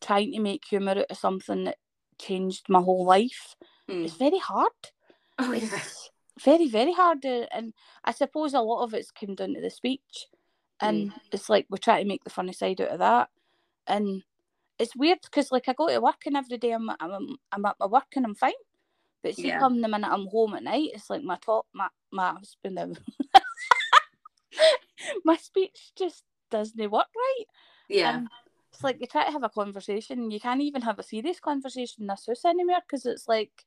trying to make humour out of something that changed my whole life. Hmm. It's very hard. [laughs] Oh yeah. It's very, very hard. And I suppose a lot of it's come down to the speech. And it's like we try to make the funny side out of that. And it's weird because like I go to work and every day I'm, I'm, I'm at my work and I'm fine. But see, Yeah. come the minute I'm home at night, it's like my top, my, my husband, [laughs] my speech just doesn't work right. Yeah. And it's like you try to have a conversation, you can't even have a serious conversation in this house anymore because it's like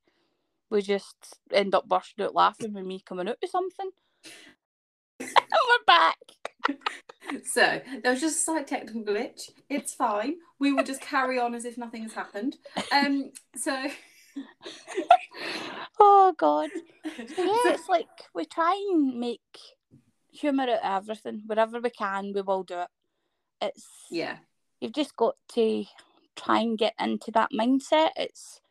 we just end up bursting out laughing with me coming out with something. [laughs] and we're back. [laughs] So there was just a slight technical glitch. It's fine. We will just carry on as if nothing has happened. Um. So. [laughs] Oh God. So [laughs] yeah, it's like we try and make humour out of everything. Wherever we can, we will do it. It's Yeah. you've just got to try and get into that mindset. It's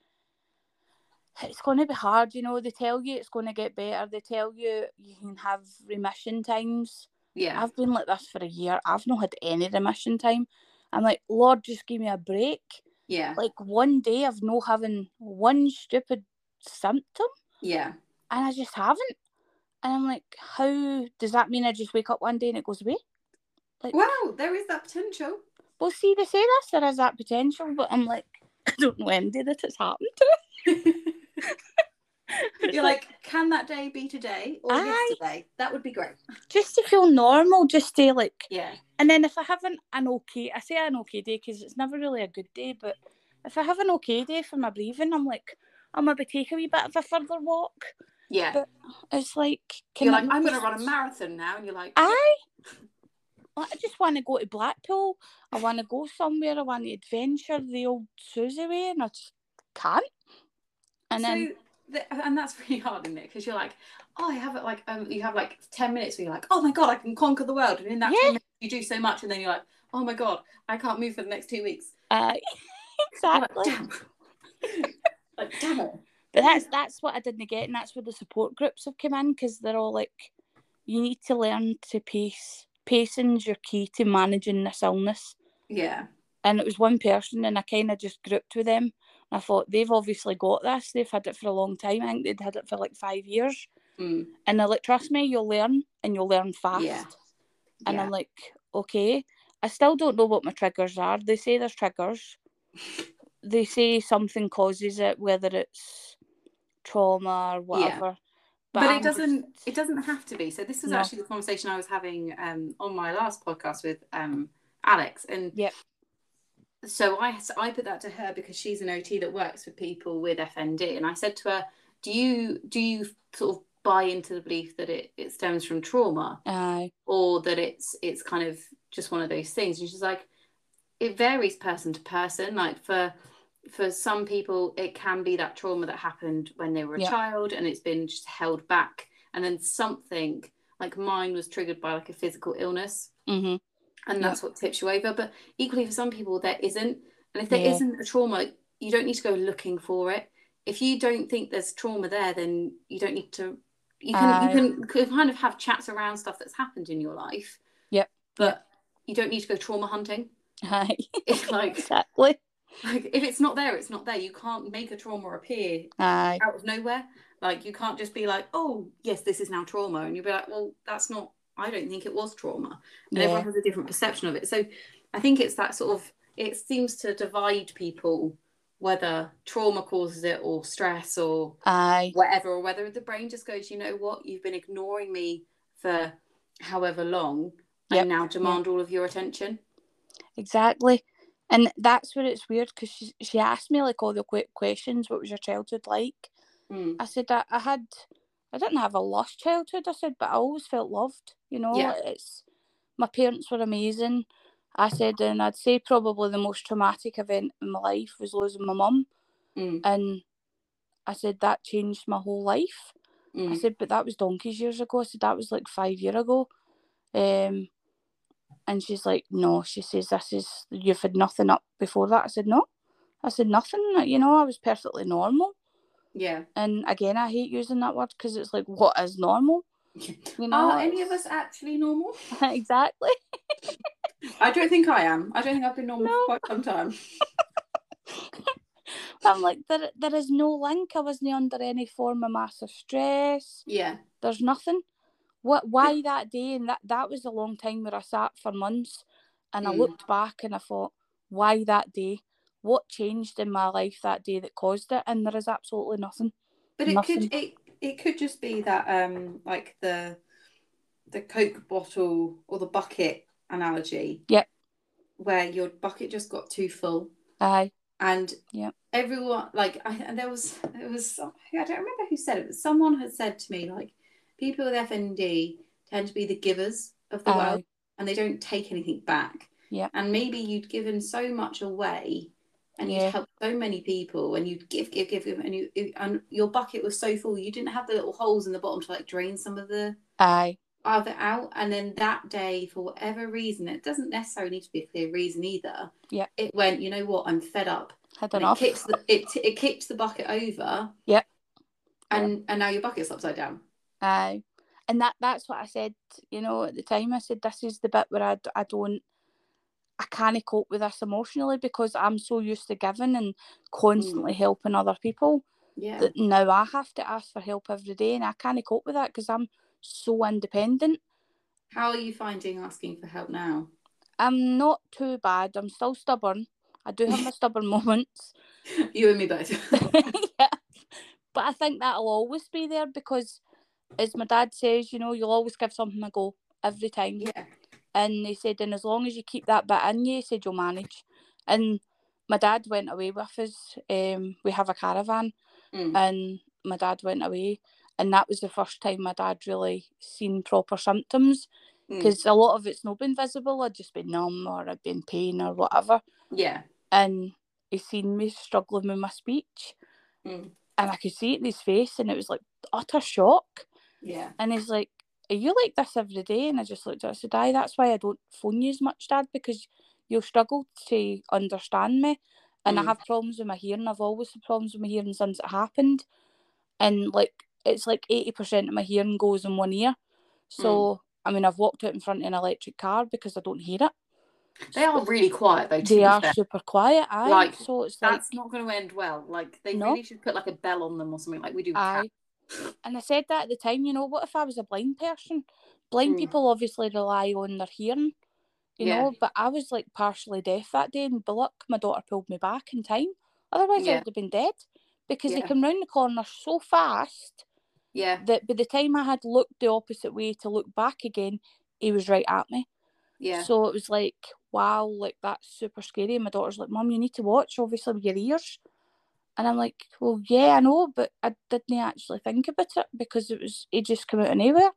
it's going to be hard, you know. They tell you it's going to get better. They tell you you can have remission times. Yeah. I've been like this for a year. I've not had any remission time. I'm like, Lord, just give me a break. Yeah. Like one day of no having one stupid symptom, Yeah. and I just haven't. And I'm like, how does that mean? I just wake up one day and it goes away? Like, Wow. There is that potential. well, see, they say this there is that potential, but I'm like, [laughs] I don't know any day that it's happened to. [laughs] [laughs] You're like, can that day be today or Aye. yesterday? That would be great. just to feel normal, just to like, Yeah. and then if I have an, an okay, I say an okay day because it's never really a good day, but if I have an okay day for my breathing, I'm like, I'll maybe take a wee bit of a further walk. Yeah. But it's like, can you're I like, I'm going to run a marathon now, and you're like, I, [laughs] I just want to go to Blackpool. I want to go somewhere. I want to adventure the old Susie way, and I just can't. And so, then, the, and that's [laughs] really hard, isn't it? Because you're like, oh, I have it like, um, you have like ten minutes where you're like, oh my god, I can conquer the world, and in that Yeah. 10 minutes you do so much, and then you're like, oh my god, I can't move for the next two weeks. uh, You're like, [laughs] exactly. damn. [laughs] like, damn it. But that's that's what I didn't get, and that's where the support groups have come in because they're all like, you need to learn to pace. Pacing's your key to managing this illness. Yeah. And it was one person, and I kind of just grouped with them. I thought they've obviously got this. They've had it for a long time. I think they'd had it for like five years. Mm. And they're like, trust me, you'll learn, and you'll learn fast. Yeah. And yeah. I'm like, okay. I still don't know what my triggers are. They say there's triggers. [laughs] they say something causes it, whether it's trauma or whatever. Yeah. but, I'm it doesn't just- it doesn't have to be so this was No. actually the conversation i was having um on my last podcast with um alex and Yep. So i i put that to her because she's an ot that works with people with fnd and i said to her do you do you sort of buy into the belief that it, it stems from trauma Aye. or that it's it's kind of just one of those things? And she's like it varies person to person. Like for for some people it can be that trauma that happened when they were a Yeah. child and it's been just held back. And then something like mine was triggered by like a physical illness hmm and that's what tips you over but equally for some people there isn't and if there Yeah. not a trauma you don't need to go looking for it if you don't think there's trauma there then you don't need to you can Aye. you uh, can kind of have chats around stuff that's happened in your life Yep. but you don't need to go trauma hunting [laughs] it's [laughs] like, exactly. like if it's not there it's not there you can't make a trauma appear Aye. out of nowhere like you can't just be like oh yes this is now trauma and you'll be like well that's not i don't think it was trauma and Yeah. everyone has a different perception of it so i think it's that sort of it seems to divide people whether trauma causes it or stress or Aye. whatever or whether the brain just goes you know what you've been ignoring me for however long Yep. and now demand all of your attention Exactly. And that's where it's weird because she, she asked me like all the quick questions. What was your childhood like? Mm. I said that I had, I didn't have a lost childhood. I said, but I always felt loved. You know, Yeah. it's my parents were amazing. I said, and I'd say probably the most traumatic event in my life was losing my mum. Mm. And I said, that changed my whole life. I Mm. said, but that was donkeys years ago. I said, that was like five year ago. Um, and she's like, no, she says, this is, you've had nothing up before that. I said, no. I said, nothing. You know, I was perfectly normal. Yeah. And again, I hate using that word because it's like, what is normal? [laughs] You know, Are any of us actually normal? [laughs] exactly. [laughs] I don't think I am. I don't think I've been normal No. for quite some time. I'm like, there, there is no link. I wasn't under any form of massive stress. Yeah. There's nothing. What? Why that day? And that that was a long time where I sat for months, and I Mm. looked back and I thought, why that day? What changed in my life that day that caused it? And there is absolutely nothing. But it Nothing. could it it could just be that um like the the Coke bottle or the bucket analogy. Yep. Where your bucket just got too full Aye, and yeah everyone like I and there was it was I don't remember who said it, but someone had said to me like people with FND tend to be the givers of the world and they don't take anything back. yeah And maybe you'd given so much away and Yeah. you'd helped so many people and you'd give, give, give, give and you and your bucket was so full you didn't have the little holes in the bottom to like drain some of the aye, other out. And then that day, for whatever reason, it doesn't necessarily need to be a clear reason either. yeah It went, you know what, I'm fed up. had And enough. it kicks the it it kicked the bucket over. Yep. And and now your bucket's upside down. Aye. And that that's what I said, you know, at the time. I said, this is the bit where i, I don't, I can't cope with this emotionally because I'm so used to giving and mm. constantly helping other people Yeah. that now I have to ask for help every day and I can't cope with that because I'm so independent. How are you finding asking for help now? I'm not too bad. I'm still stubborn. I do have my [laughs] stubborn moments. You and me both. [laughs] yeah. But I think that'll always be there because, as my dad says, you know, you'll always give something a go every time. yeah. And they said, and as long as you keep that bit in you, said, you'll manage. And my dad went away with us. Um, we have a caravan, Mm. and my dad went away. And that was the first time my dad really seen proper symptoms Mm. because a lot of it's not been visible. I'd just been numb or I'd been pain or whatever. Yeah. And he seen me struggling with my speech, Mm. and I could see it in his face, and it was like utter shock. Yeah. And he's like, Are you like this every day? And I just looked at him and said, Aye, that's why I don't phone you as much, Dad, because you'll struggle to understand me. And I Mm. have problems with my hearing. I've always had problems with my hearing since it happened. And like it's like 80% of my hearing goes in one ear. So I mean I've walked out in front of an electric car because I don't hear it. They are really quiet though. They are fair. super quiet, aye. Like, so it's like That's not going to end well. Like they No. really should put like a bell on them or something like we do. with Aye. cats. And I said that at the time, you know, what if I was a blind person? Blind Mm. people obviously rely on their hearing, you Yeah. know, but I was like partially deaf that day, and by luck, my daughter pulled me back in time. Otherwise, I would have been dead because they Yeah. come round the corner so fast Yeah. that by the time I had looked the opposite way to look back again, he was right at me. Yeah. So it was like, wow, like that's super scary. And my daughter's like, Mum, you need to watch, obviously, with your ears. And I'm like, well, yeah, I know, but I didn't actually think about it because it was, it just came out of nowhere.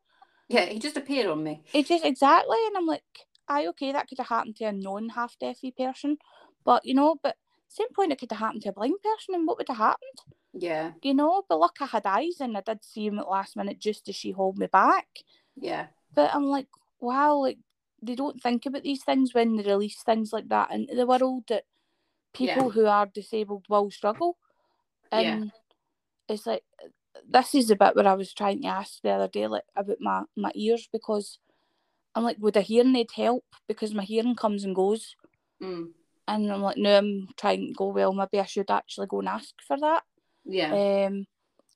yeah. He just appeared on me. It just, exactly. And I'm like, aye, okay, that could have happened to a non half deafy person. But, you know, but same point, it could have happened to a blind person. And what would have happened? Yeah. You know, but look, I had eyes and I did see him at last minute just as she held me back. Yeah. But I'm like, wow, like they don't think about these things when they release things like that into the world that people Yeah. who are disabled will struggle. Yeah. And it's like this is the bit where I was trying to ask the other day, like about my, my ears because I'm like, would a hearing aid help? Because my hearing comes and goes. Mm. And I'm like, no, I'm trying to go, well, maybe I should actually go and ask for that. Yeah. Um,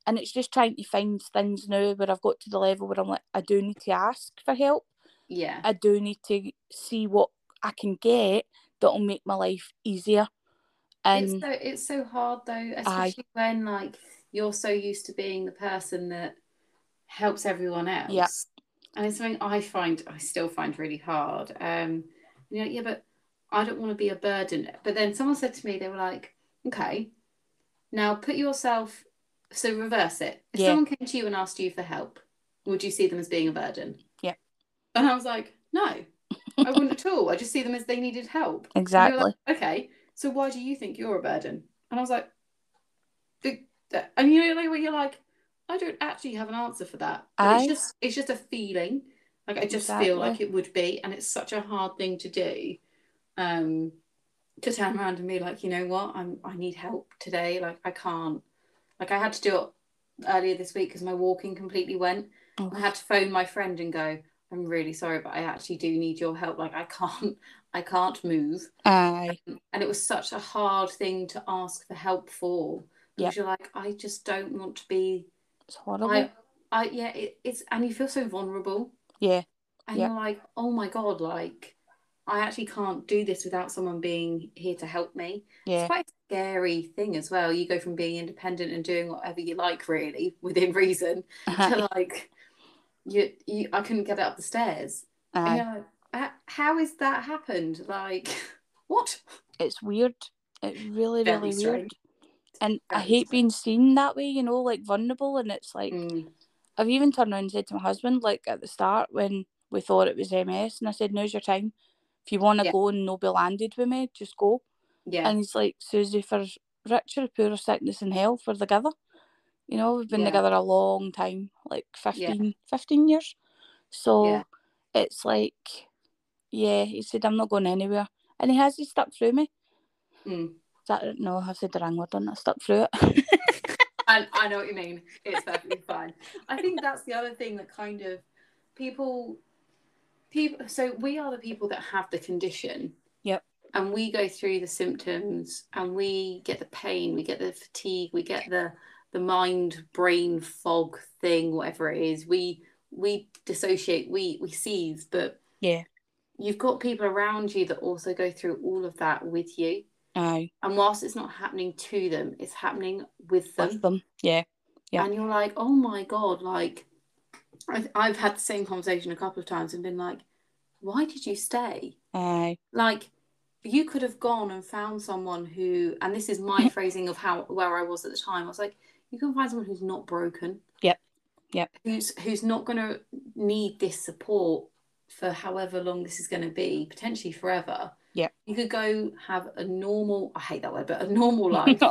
and it's just trying to find things now where I've got to the level where I'm like, I do need to ask for help. yeah. I do need to see what I can get that'll make my life easier. It's so it's so hard though, especially when like you're so used to being the person that helps everyone else. Yeah. And it's something I find I still find really hard. Um you know, yeah, but I don't want to be a burden. But then someone said to me, they were like, Okay, now put yourself so reverse it. If Yeah. someone came to you and asked you for help, would you see them as being a burden? Yeah. And I was like, No. I wouldn't at all. I just see them as they needed help. Exactly. like, okay, so why do you think you're a burden? And I was like, and you know, like, where you're like, I don't actually have an answer for that. Aye. it's just, it's just a feeling. Like I just feel like it would be, and it's such a hard thing to do. Um, to turn around and be like, you know what, I'm, I need help today. Like I can't. Like I had to do it earlier this week because my walking completely went. Oh. I had to phone my friend and go, I'm really sorry, but I actually do need your help. Like I can't, I can't move. Aye. And it was such a hard thing to ask for help for. Because you're like, I just don't want to be It's horrible. I I yeah, it, it's and you feel so vulnerable. yeah. And Yeah. you're like, oh my God, like I actually can't do this without someone being here to help me. Yeah. It's quite a scary thing as well. You go from being independent and doing whatever you like, really, [laughs] within reason, Aye. [laughs] to like you, you I couldn't get up the stairs. You're like, "Uh, how has that happened? Like, [laughs] what? It's weird. It's really, Very really weird. strange. And I Very hate being seen that way, you know, like vulnerable. And it's like, Mm, I've even turned around and said to my husband, like at the start when we thought it was MS, and I said, now's your time. If you want to Yeah. go and not be landed with me, just go. yeah, And he's like, Susie, for richer, poorer, sickness and health, we're together. You know, we've been Yeah. together a long time, like 15, 15 years. So Yeah. it's like, yeah, he said, I'm not going anywhere. And he has, he stuck through me. Mm. That, no, I've said the wrong word on. I stuck through it. [laughs] I, I know what you mean. It's [laughs] perfectly fine. I think that's the other thing that kind of people people so we are the people that have the condition. Yep. And we go through the symptoms and we get the pain, we get the fatigue, we get the the mind brain fog thing, whatever it is. We we dissociate, we we seize, but yeah, you've got people around you that also go through all of that with you. aye, And whilst it's not happening to them, it's happening with them with them. Yeah, Yeah. and you're like, oh my god, like I, I've had the same conversation a couple of times and been like, why did you stay? aye, Like you could have gone and found someone who, and this is my [laughs] phrasing of how where I was at the time. I was like, you can find someone who's not broken. Yep. Yep. Who's who's not going to need this support for however long this is going to be, potentially forever. Yeah. You could go have a normal. I hate that word, but a [laughs] normal life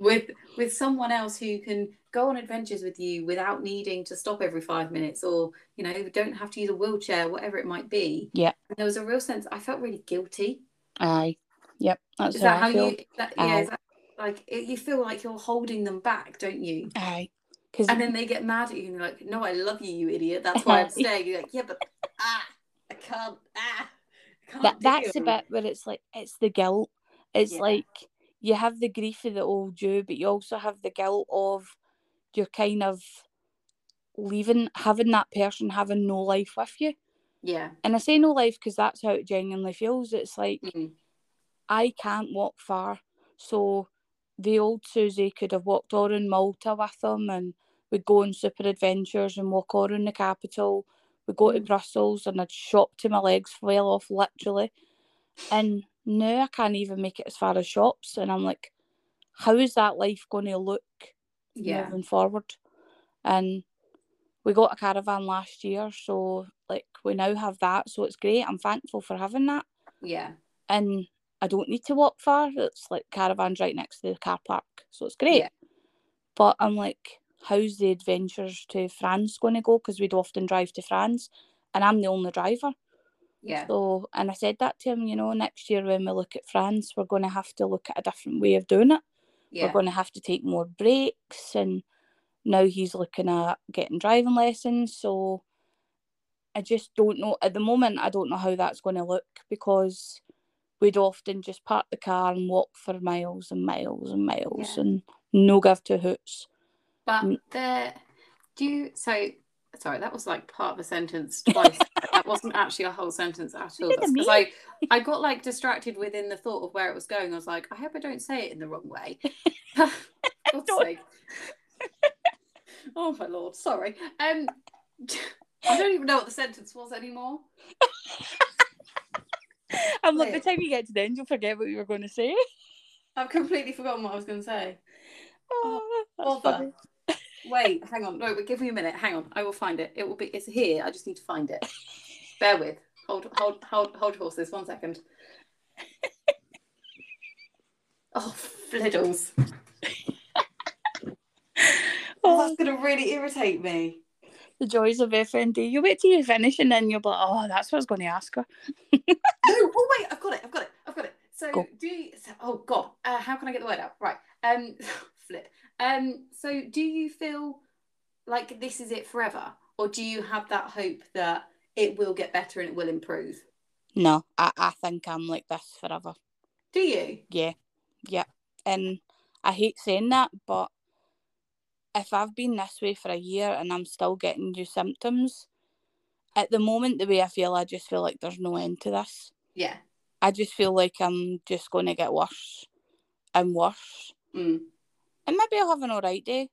with with someone else who can go on adventures with you without needing to stop every five minutes or you know don't have to use a wheelchair whatever it might be Yeah. and there was a real sense i felt really guilty aye, yep. That's is that I how feel. you that, yeah is that, like it, you feel like you're holding them back don't you Aye, because and then they get mad at you and you're like no i love you you idiot that's why i'm [laughs] staying you're like yeah but ah can't ah can't that that's the deal." bit where it's like it's the guilt. It's Yeah. like you have the grief of the old you, but you also have the guilt of you're kind of leaving, having that person having no life with you. yeah And I say no life because that's how it genuinely feels. It's like Mm. I can't walk far, so the old Susie could have walked all around Malta with them, and we'd go on super adventures and walk all around the capital. We'd go to Mm. Brussels, and I'd shop till my legs fell off, literally. And now I can't even make it as far as shops, and I'm like, how is that life going to look yeah moving forward? And we got a caravan last year, so like we now have that, so it's great. I'm thankful for having that yeah and I don't need to walk far. It's like caravans right next to the car park, so it's great. Yeah. But I'm like, how's the adventures to France going to go? Because we'd often drive to France, and I'm the only driver. yeah So, and I said that to him, you know, next year when we look at France, we're going to have to look at a different way of doing it. yeah We're going to have to take more breaks, and now he's looking at getting driving lessons. So, I just don't know at the moment. I don't know how that's going to look because we'd often just park the car and walk for miles and miles and miles Yeah. and no give two hoots. But Mm. there, do you, so, sorry, that was like part of a sentence twice. [laughs] that wasn't actually a whole sentence at all. Look at That's because. I, I got like distracted within the thought of where it was going. I was like, I hope I don't say it in the wrong way. [laughs] [laughs] Oh my lord, sorry. Um, I don't even know what the sentence was anymore. And look, the time you get to the end, you'll forget what you were going to say. I've completely forgotten what I was going to say. Oh, that's bother. funny. Wait, hang on. No, but give me a minute. Hang on. I will find it. It will be. It's here. I just need to find it. Bear with. hold, hold, hold, hold horses. One second. [laughs] oh, fliddles. [laughs] Oh, that's going to really irritate me. The joys of FND. You wait till you finish and then you'll be like, oh, that's what I was going to ask her. [laughs] no, oh wait, I've got it, I've got it, I've got it. So Go. do you, so, oh god, uh, how can I get the word out? Right. Um flip. Um so do you feel like this is it forever? Or do you have that hope that it will get better and it will improve? No, I, I think I'm like this forever. Do you? Yeah, yeah. And I hate saying that, but if I've been this way for a year and I'm still getting new symptoms, at the moment, the way I feel, I just feel like there's no end to this. Yeah. I just feel like I'm just going to get worse and worse. Mm. And maybe I'll have an alright day.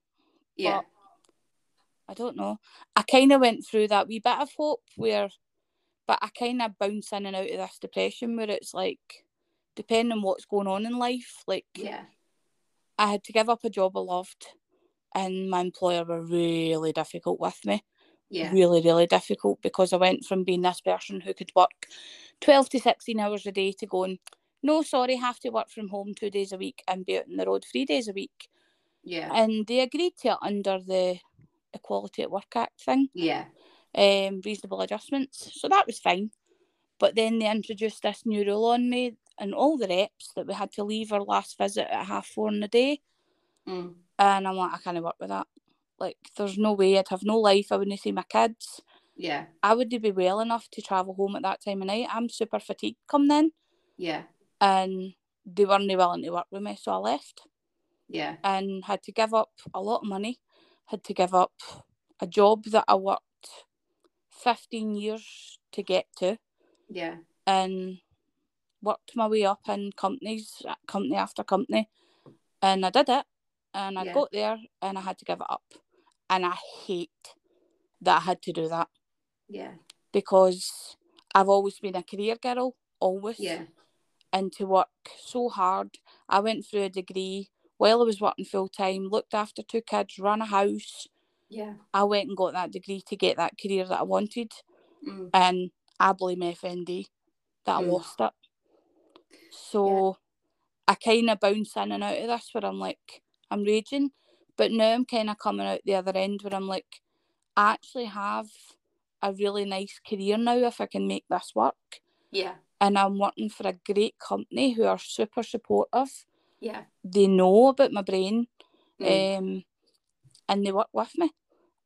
Yeah. I don't know. I kind of went through that wee bit of hope where, but I kind of bounce in and out of this depression where it's like, depending on what's going on in life, like yeah. I had to give up a job I loved, and my employer were really difficult with me. Yeah. Really, really difficult because I went from being this person who could work 12 to 16 hours a day to going, no, sorry, have to work from home two days a week and be out on the road three days a week. Yeah. And they agreed to it under the Equality at Work Act thing, Yeah. um, reasonable adjustments. So that was fine. But then they introduced this new rule on me and all the reps that we had to leave our last visit at half four in the day. Mm. And I'm like, I can't work with that. Like, there's no way I'd have no life. I wouldn't see my kids. Yeah. I wouldn't be well enough to travel home at that time of night. I'm super fatigued come then. Yeah. And they weren't willing to work with me. So I left Yeah. and had to give up a lot of money, had to give up a job that I worked 15 years to get to Yeah. and worked my way up in companies, company after company. And I did it and I Yeah. got there and I had to give it up. And I hate that I had to do that Yeah. because I've always been a career girl, always. Yeah. and to work so hard. I went through a degree while I was working full time, looked after two kids, ran a house. Yeah. I went and got that degree to get that career that I wanted, Mm. and I blame FND that I Mm. lost it. So I kind of bounce in and out of this where I'm like, I'm raging, but now I'm kind of coming out the other end where I'm like, I actually have a really nice career now if I can make this work. Yeah. And I'm working for a great company who are super supportive. Yeah. they know about my brain Mm. um, and they work with me.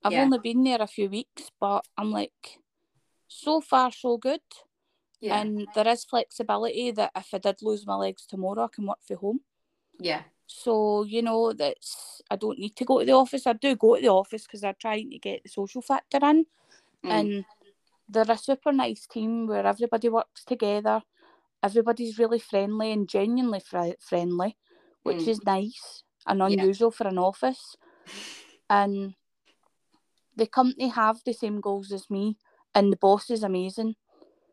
I've Yeah. only been there a few weeks, but I'm like, so far, so good. Yeah. And there is flexibility that if I did lose my legs tomorrow, I can work from home. yeah. So, you know, that's I don't need to go to the office. I do go to the office because I'm trying to get the social factor in. Mm. And they're a super nice team where everybody works together. Everybody's really friendly and genuinely fri- friendly, which Mm. is nice and Yeah. unusual for an office. And the company have the same goals as me, and the boss is amazing.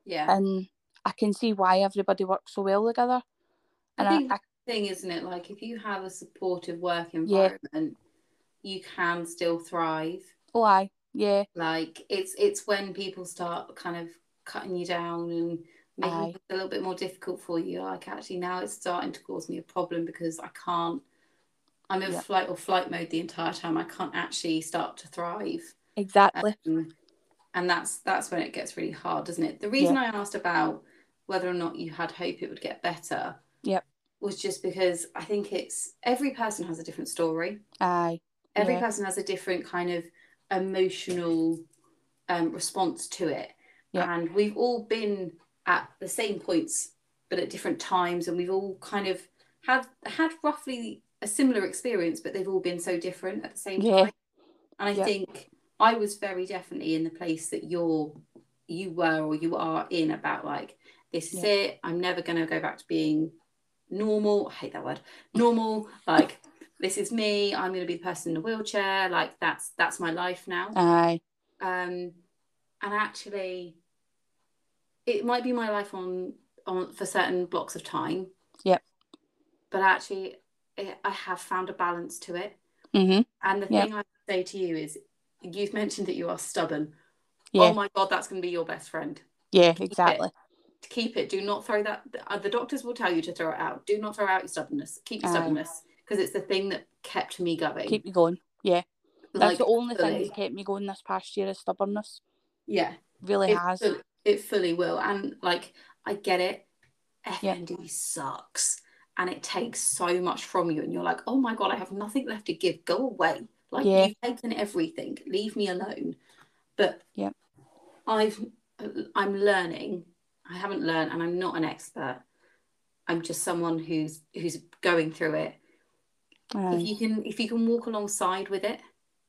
yeah. And I can see why everybody works so well together. I think I, I, thing, isn't it? Like if you have a supportive work environment, you can still thrive. oh, I, yeah, Like it's it's when people start kind of cutting you down and making Aye. it a little bit more difficult for you. Like actually now it's starting to cause me a problem because I can't. I'm in Yeah. flight or flight mode the entire time. I can't actually start to thrive. exactly. Um, and that's that's when it gets really hard, doesn't it? The reason I asked about whether or not you had hope it would get better Yep. was just because I think it's every person has a different story. Aye, Every Yeah. person has a different kind of emotional um, response to it. Yep. And we've all been at the same points, but at different times, and we've all kind of had had roughly a similar experience, but they've all been so different at the same Yeah. time. And I Yeah. think I was very definitely in the place that you're you were or you are in about like this is Yeah. it. I'm never going to go back to being normal. I hate that word. Normal. Like [laughs] this is me. I'm going to be the person in a wheelchair. Like that's that's my life now. aye, Um, and actually, it might be my life on on for certain blocks of time. Yep. But actually, it, I have found a balance to it. mhm, And the Yep. thing I say to you is, you've mentioned that you are stubborn. yeah, Oh my god, that's going to be your best friend. Yeah, Keep it. exactly. keep it. Do not throw that. uh, The doctors will tell you to throw it out. Do not throw out your stubbornness. Keep your Aye. stubbornness because it's the thing that kept me going. Keep you going. Yeah. That's Like, the only thing fully. that's kept me going this past year is stubbornness. Yeah, Really it, has. It fully will. And like, I get it. Yeah. FND sucks, and it takes so much from you, and you're like, oh my god, I have nothing left to give. Go away. Like Yeah. you've taken everything. Leave me alone. But Yeah. I've I'm learning. I haven't learned, and I'm not an expert. I'm just someone who's who's going through it. Aye. If you can if you can walk alongside with it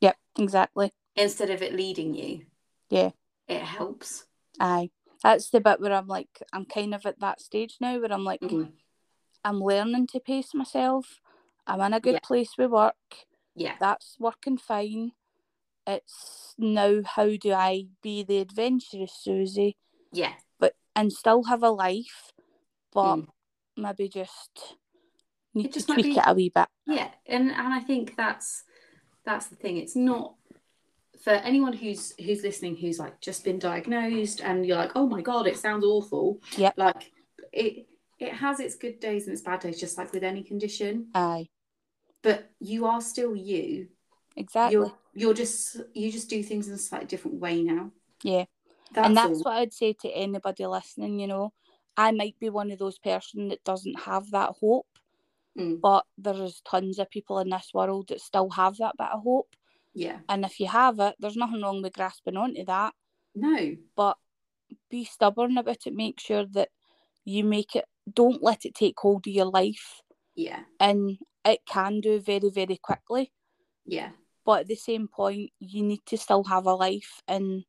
Yep, exactly. instead of it leading you, Yeah. it helps. Aye. That's the bit where I'm like, I'm kind of at that stage now where I'm like, Mhm. I'm learning to pace myself. I'm in a good Yeah. place with work. Yeah, That's working fine. It's now how do I be the adventurous Susie, yeah, but and still have a life, but Mm. maybe just need It just to tweak be- it a wee bit. yeah. And and I think that's that's the thing. It's not for anyone who's who's listening who's like just been diagnosed and you're like, oh my god, it sounds awful. yeah Like it it has its good days and its bad days, just like with any condition. Aye, But you are still you. exactly. You're you're just you just do things in a slightly different way now. Yeah. That's and that's all. what I'd say to anybody listening, you know. I might be one of those person that doesn't have that hope, Mm. but there's tons of people in this world that still have that bit of hope. Yeah. And if you have it, there's nothing wrong with grasping onto that. No. But be stubborn about it. Make sure that you make it don't let it take hold of your life. Yeah. And it can do very, very quickly. Yeah. But at the same point, you need to still have a life and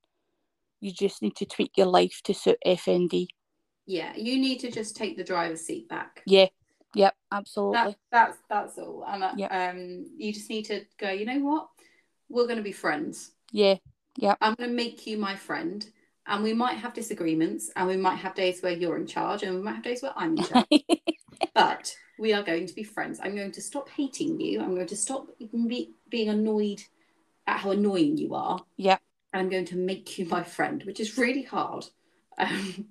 you just need to tweak your life to suit FND. Yeah. You need to just take the driver's seat back. Yeah. Yep. Absolutely. That, that's that's all. And uh, Yep. um, you just need to go. You know what? We're going to be friends. yeah. Yep. I'm going to make you my friend, and we might have disagreements, and we might have days where you're in charge, and we might have days where I'm in charge. [laughs] but we are going to be friends. I'm going to stop hating you. I'm going to stop even be, being annoyed at how annoying you are. Yeah. And I'm going to make you my friend, which is really hard. Um,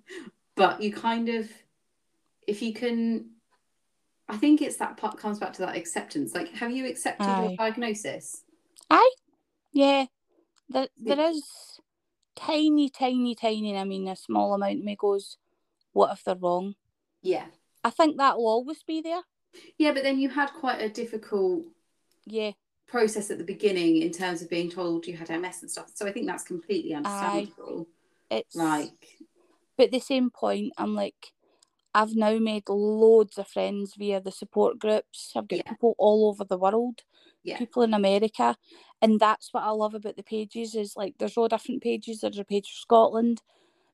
but you kind of, if you can, I think it's that part comes back to that acceptance. Like, have you accepted Aye. your diagnosis? Yeah. There, there is tiny, tiny, tiny. I mean, a small amount of me goes, what if they're wrong? Yeah. I think that will always be there. Yeah, but then you had quite a difficult Yeah. process at the beginning in terms of being told you had MS and stuff. So I think that's completely understandable. It's Like, But at the same point, I'm like, I've now made loads of friends via the support groups. I've got Yeah. people all over the world, Yeah. people in America. And that's what I love about the pages is like there's all different pages. There's a page for Scotland,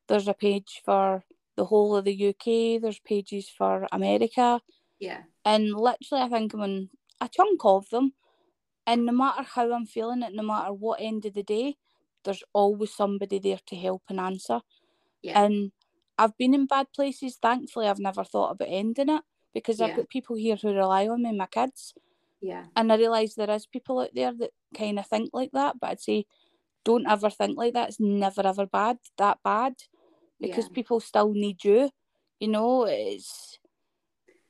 there's a page for the whole of the UK, there's pages for America. yeah, And literally I think I'm on a chunk of them. And no matter how I'm feeling it, no matter what end of the day, there's always somebody there to help and answer. yeah, And I've been in bad places. Thankfully, I've never thought about ending it because I've got people here who rely on me, my kids. Yeah, And I realise there is people out there that kind of think like that. But I'd say, don't ever think like that. It's never ever bad, that bad, because yeah. people still need you. You know, it's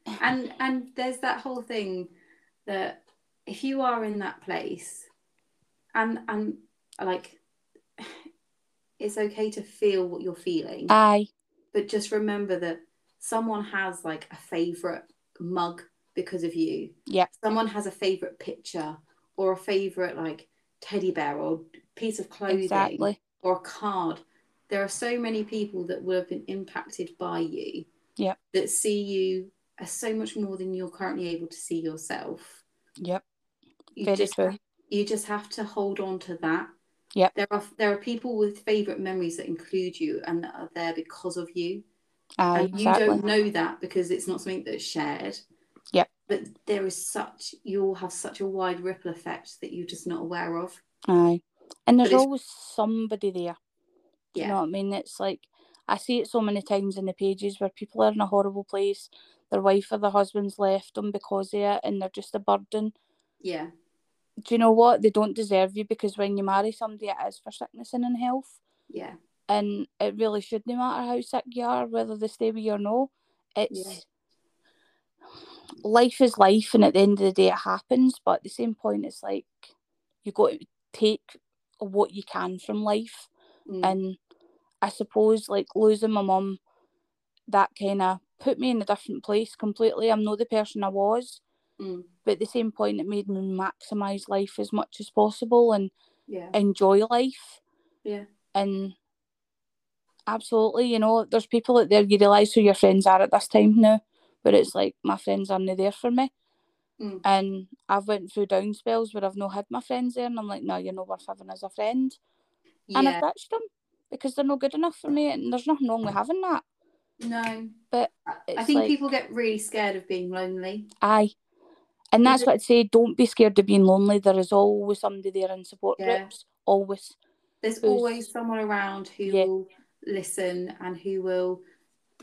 [sighs] And and there's that whole thing that if you are in that place, and and like, [sighs] it's okay to feel what you're feeling, aye, but just remember that someone has like a favorite mug because of you. Yeah. Someone has a favorite picture or a favorite like teddy bear or piece of clothing exactly. or a card. There are so many people that will have been impacted by you. Yeah. That see you as so much more than you're currently able to see yourself. Yep. You Very just true. you just have to hold on to that. Yep. There are there are people with favorite memories that include you and that are there because of you. Aye, and you exactly. don't know that because it's not something that's shared. But there is such you'll have such a wide ripple effect that you're just not aware of. Aye. And there's always somebody there. Do Yeah. You know what I mean? It's like I see it so many times in the pages where people are in a horrible place, their wife or their husband's left them because of it and they're just a burden. Yeah. Do you know what? They don't deserve you because when you marry somebody it is for sickness and in health. Yeah. and it really shouldn't matter how sick you are, whether they stay with you or no. It's Yeah. Life is life, and at the end of the day, it happens. But at the same point, it's like you got to take what you can from life, Mm. and I suppose like losing my mum, that kind of put me in a different place completely. I'm not the person I was, Mm. but at the same point, it made me maximize life as much as possible and Yeah. enjoy life. Yeah. And absolutely, you know, there's people out there you realise who your friends are at this time now, but it's like my friends aren't there for me. Mm. And I've went through down spells where I've not had my friends there, and I'm like, no, you're not worth having as a friend, Yeah. and I've ditched them because they're not good enough for me, and there's nothing wrong with having that. No. But I- think like- people get really scared of being lonely. Aye. And that's what I'd say. Don't be scared of being lonely. There is always somebody there in support Yeah. groups. Always. There's always someone around who Yeah. will listen and who will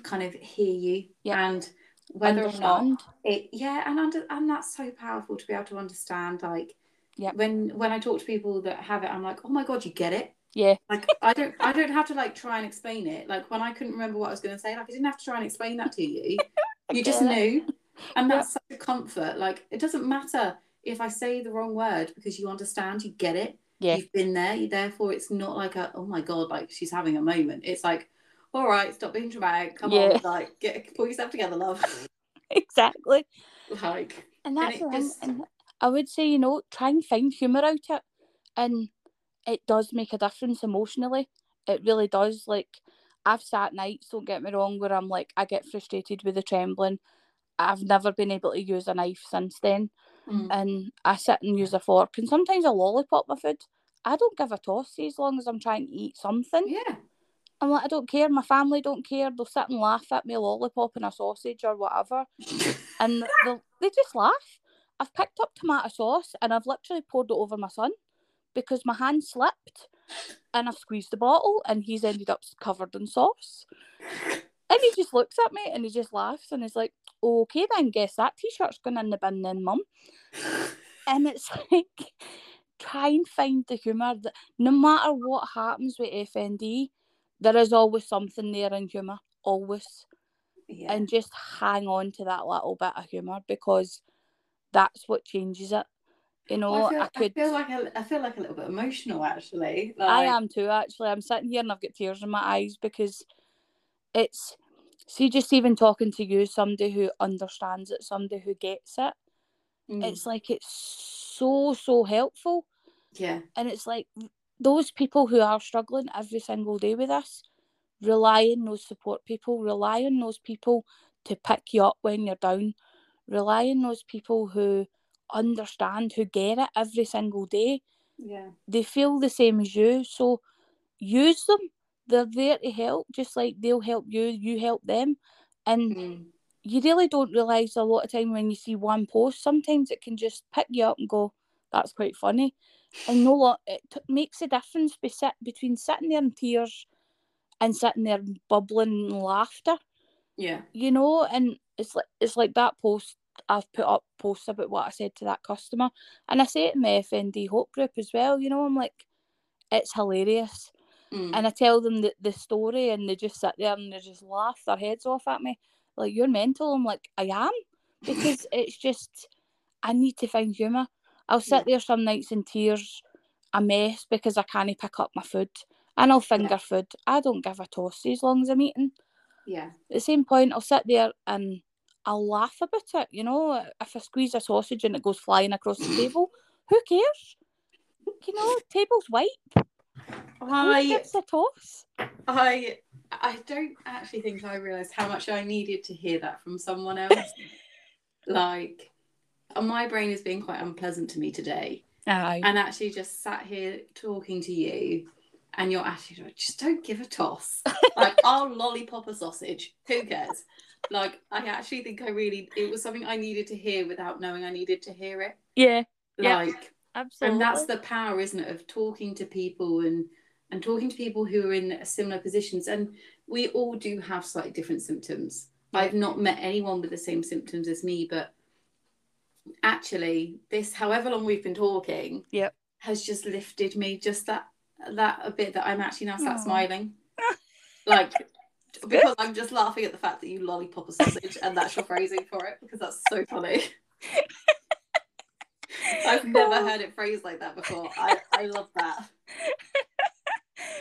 kind of hear you Yeah. and whether or not it yeah and under and that's so powerful to be able to understand like Yeah. when when I talk to people that have it I'm like oh my god you get it Yeah. like I don't I don't have to like try and explain it like when I couldn't remember what I was going to say like I didn't have to try and explain that to you [laughs] you just it. knew and Yeah. that's such a comfort like it doesn't matter if I say the wrong word because you understand you get it Yeah. you've been there you therefore it's not like a oh my god like she's having a moment it's like all right stop being dramatic come Yeah. on [laughs] like get pull yourself together love exactly. like And that's thing. just- And I would say, you know, try and find humour out it. And it does make a difference emotionally. It really does. Like, I've sat nights, don't get me wrong, where I'm like, I get frustrated with the trembling. I've never been able to use a knife since then. mm, And I sit and use a fork and sometimes a lollipop my food. I don't give a toss as long as I'm trying to eat something. yeah I'm like, I don't care. My family don't care. They'll sit and laugh at me, a lollipop and a sausage or whatever. [laughs] and they just laugh. I've picked up tomato sauce and I've literally poured it over my son because my hand slipped and I've squeezed the bottle and he's ended up covered in sauce. And he just looks at me and he just laughs and he's like, okay then, guess that t-shirt's going in the bin then, mum. And it's [laughs] like, try and find the humour that no matter what happens with FND, there is always something there in humour, always yeah and just hang on to that little bit of humour because that's what changes it. You know, Well, I, I, feel, I could. feel like a, I feel like a little bit emotional actually like, I am too. Actually, I'm sitting here and I've got tears in my eyes because it's. See, just even talking to you, somebody who understands it, somebody who gets it, mm, it's like it's so so helpful, yeah and it's like those people who are struggling every single day with this, rely on those support people, rely on those people to pick you up when you're down, rely on those people who understand, who get it every single day. yeah They feel the same as you, so use them. They're there to help, just like they'll help you, you help them. And mm, you really don't realise a lot of time when you see one post, sometimes it can just pick you up and go, that's quite funny. And no lot, it t- makes a difference be sit, between sitting there in tears and sitting there bubbling in laughter, yeah you know. And it's like it's like that post I've put up posts about what I said to that customer, and I say it in my FND Hope group as well. You know, I'm like, it's hilarious, mm, and I tell them the, the story, and they just sit there and they just laugh their heads off at me, like you're mental. I'm like, I am, [laughs] because it's just I need to find humour. I'll sit there some nights in tears, a mess because I can't pick up my food, and I'll finger food. I don't give a toss as long as I'm eating. yeah At the same point, I'll sit there and I'll laugh about it. You know, if I squeeze a sausage and it goes flying across the [coughs] table, who cares? You know, table's white. Who I gets a toss? I I don't actually think I realised how much I needed to hear that from someone else. [laughs] like, Uh, my brain is being quite unpleasant to me today, and actually just sat here talking to you, and your attitude was, just don't give a toss. [laughs] like, I'll lollipop a sausage. Who cares? Like, I actually think I really it was something I needed to hear without knowing I needed to hear it. Yeah, Yeah. Like, absolutely. and that's the power isn't it of talking to people and and talking to people who are in similar positions and we all do have slightly different symptoms i've not met anyone with the same symptoms as me but actually this however long we've been talking Yep. has just lifted me just that that a bit that i'm actually now sat Aw. smiling [laughs] Like because I'm just laughing at the fact that you lollipop a sausage and that's your phrasing for it because that's so funny. [laughs] I've never heard it phrased like that before. I, I love that. [laughs]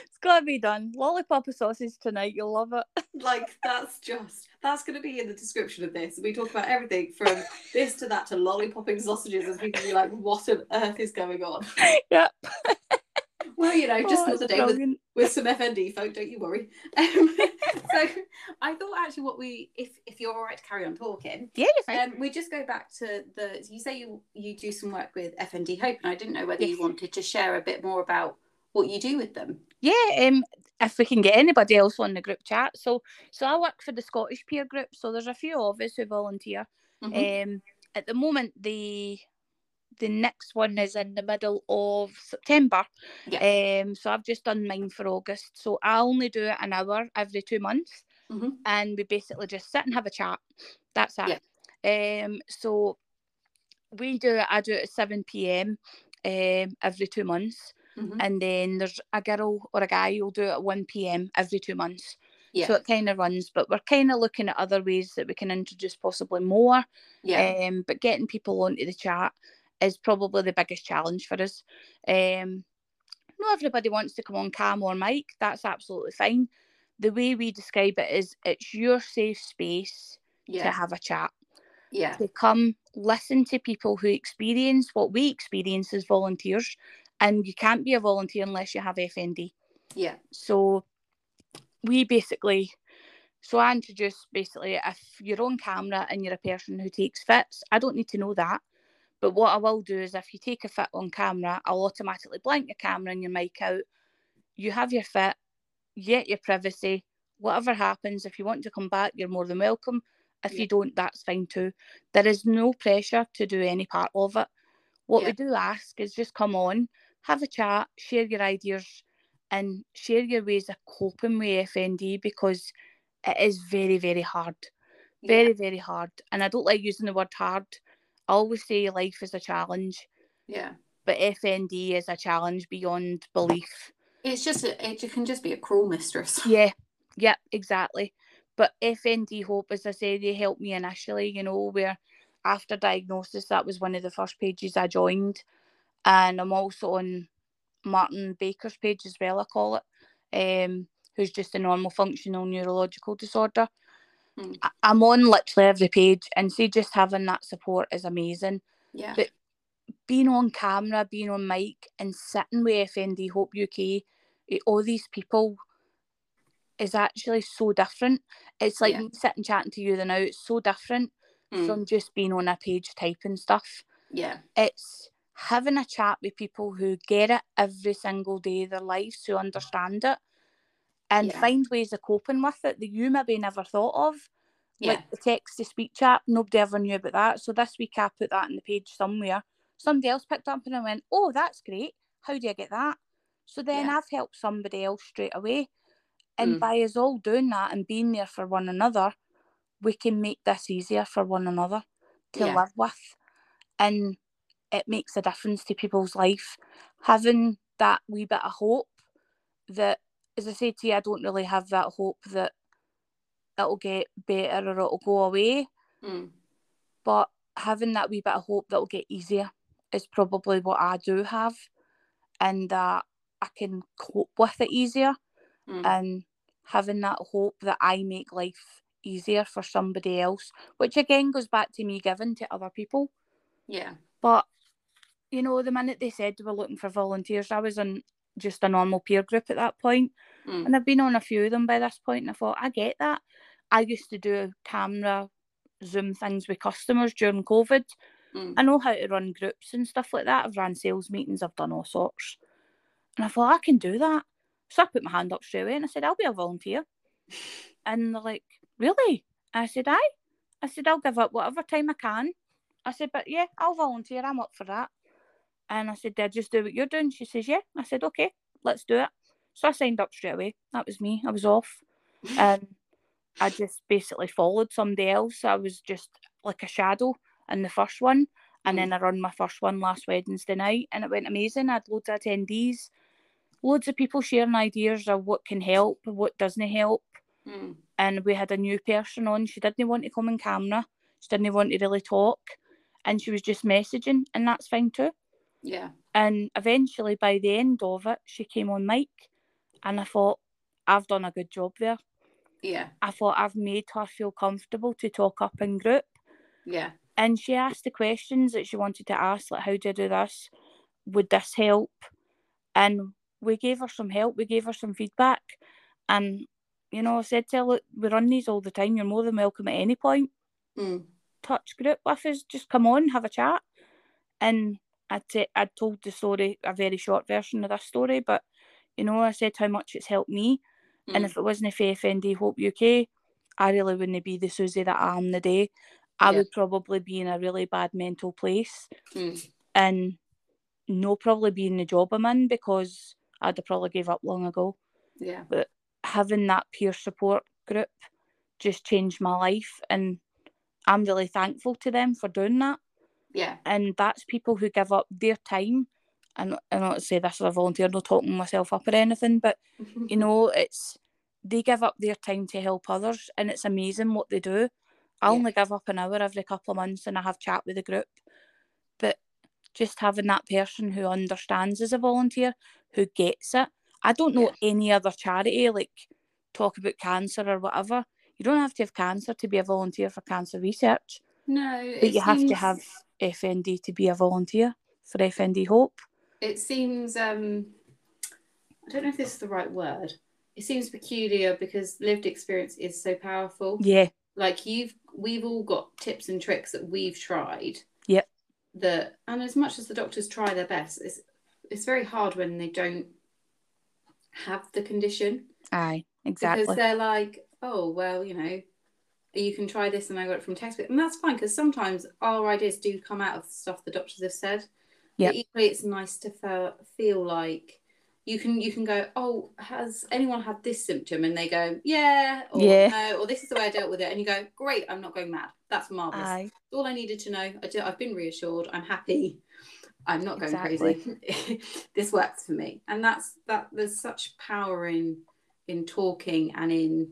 it's gotta be done. Lollipop of sausage tonight. You'll love it. [laughs] Like that's just that's going to be in the description of this. We talk about everything from this to that to lollipopping sausages, and people be like, "What on earth is going on?" [laughs] Yep. [laughs] Well, you know, just Oh, another day with with some FND folk, don't you worry. Um, so I thought actually what we if if you're all right to carry on talking, Yeah, you're fine. um, we just go back to the you say you you do some work with FND Hope, and I didn't know whether Yes. you wanted to share a bit more about what you do with them. Yeah, um, if we can get anybody else on the group chat. So, so I work for the Scottish peer group. So there's a few of us who volunteer. Mhm. Um, at the moment, the the next one is in the middle of September. Um, so I've just done mine for August. So I only do it an hour every two months, Mhm. and we basically just sit and have a chat. That's it. Um, so we do it. I do it at seven pm. Um, every two months Mhm. and then there's a girl or a guy who'll do it at 1 p.m. every two months. Yeah, So it kind of runs, but we're kind of looking at other ways that we can introduce possibly more. yeah, Um, but getting people onto the chat is probably the biggest challenge for us. Um, not everybody wants to come on cam or mic. That's absolutely fine. The way we describe it is it's your safe space to have a chat yeah, to come listen to people who experience what we experience as volunteers. And you can't be a volunteer unless you have FND. yeah, So we basically, so I introduce basically if you're on camera and you're a person who takes fits, I don't need to know that. But what I will do is if you take a fit on camera, I'll automatically blank your camera and your mic out. You have your fit, you get your privacy. Whatever happens, if you want to come back, you're more than welcome. If Yeah. you don't, that's fine too. There is no pressure to do any part of it. What Yeah. we do ask is just come on, have a chat, share your ideas, and share your ways of coping with FND because it is very, very hard. Very, very hard. And I don't like using the word hard. I always say life is a challenge, yeah. but FND is a challenge beyond belief. It's just a, it can just be a cruel mistress. [laughs] Yeah, yeah, exactly. But FND Hope, as I say, they helped me initially, you know, where after diagnosis, that was one of the first pages I joined. And I'm also on Martin Baker's page as well, I call it, um, who's just a normal functional neurological disorder. Mm. I- I'm on literally every page, and see, just having that support is amazing. Yeah, But- being on camera, being on mic, and sitting with FND Hope UK, eh, all these people is actually so different. It's like Yeah. sitting chatting to you the now. It's so different Mm. from just being on a page typing stuff. yeah, It's having a chat with people who get it every single day of their lives, who understand it, and Yeah. find ways of coping with it that you maybe never thought of. yeah, Like the text to speech chat, nobody ever knew about that. So this week I put that in the page somewhere. Somebody else picked up and I went, Oh, that's great. How do I get that? So then Yeah. I've helped somebody else straight away. And Mm. by us all doing that and being there for one another, we can make this easier for one another to Yeah. live with. And it makes a difference to people's life. Having that wee bit of hope that, as I say to you, I don't really have that hope that it'll get better or it'll go away. Mm. But having that wee bit of hope that it'll get easier is probably what I do have. And that I can cope with it easier Mm. and having that hope that I make life easier for somebody else, which again goes back to me giving to other people. yeah, But you know, the minute they said they were looking for volunteers, I was on just a normal peer group at that point, Mm. and I've been on a few of them by this point. point, and I thought I get that. I used to do camera Zoom things with customers during COVID. Mm. I know how to run groups and stuff like that. I've ran sales meetings, I've done all sorts. And I thought, I can do that. So I put my hand up straight away and I said, I'll be a volunteer. [laughs] And they're like, Really? I said, Aye. I said, I'll give up whatever time I can. I said, But yeah, I'll volunteer. I'm up for that. And I said, Did I just do what you're doing? She says, Yeah. I said, Okay, let's do it. So I signed up straight away. That was me. I was off. [laughs] And I just basically followed somebody else. I was just like a shadow in the first one. And Mm. then I run my first one last Wednesday night and it went amazing. I had loads of attendees. loads of people sharing ideas of what can help, what doesn't help. Mm. And we had a new person on. She didn't want to come on camera. She didn't want to really talk. And she was just messaging, and that's fine too. Yeah. And eventually, by the end of it, she came on mic, and I thought, I've done a good job there. Yeah. I thought I've made her feel comfortable to talk up in group. Yeah. And she asked the questions that she wanted to ask, like, how do I do this? Would this help? And we gave her some help, we gave her some feedback. And, you know, I said to her, look, we run these all the time. You're more than welcome at any point. Mm. Touch group with us, just come on, have a chat. And I'd, t- told the story, a very short version of this story, but, you know, I said how much it's helped me. Mm. And if it wasn't for FND Hope UK, I really wouldn't be the Susie that I am today. I Yeah. would probably be in a really bad mental place Mm. and no probably be in the job I'm in because I'd have probably gave up long ago. Yeah. But having that peer support group just changed my life and I'm really thankful to them for doing that. Yeah. And that's people who give up their time. And I not to say this as a volunteer, not talking myself up or anything, but [laughs] you know, it's they give up their time to help others, and it's amazing what they do. I Yeah. only give up an hour every couple of months, and I have chat with the group. But just having that person who understands as a volunteer, who gets it. I don't know any other charity like talk about cancer or whatever. You don't have to have cancer to be a volunteer for cancer research, No, but you have to have FND to be a volunteer for FND Hope. It seems. Um, I don't know if this is the right word. It seems peculiar because lived experience is so powerful. Yeah, Like you've, we've all got tips and tricks that we've tried. Yep. That and as much as the doctors try their best, it's it's very hard when they don't have the condition. aye, exactly. because exactly. they're like, oh well, you know, you can try this, and I got it from textbook, and that's fine because sometimes our ideas do come out of stuff the doctors have said. But equally, it's nice to feel, feel like you can you can go, oh, has anyone had this symptom? And they go, yeah, or Yeah. no, or this is the way I dealt with it, and you go, great, I'm not going mad. That's marvelous. Aye, All I needed to know. I do, I've been reassured. I'm happy. I'm not going crazy. [laughs] this works for me, and that's that. There's such power in in talking and in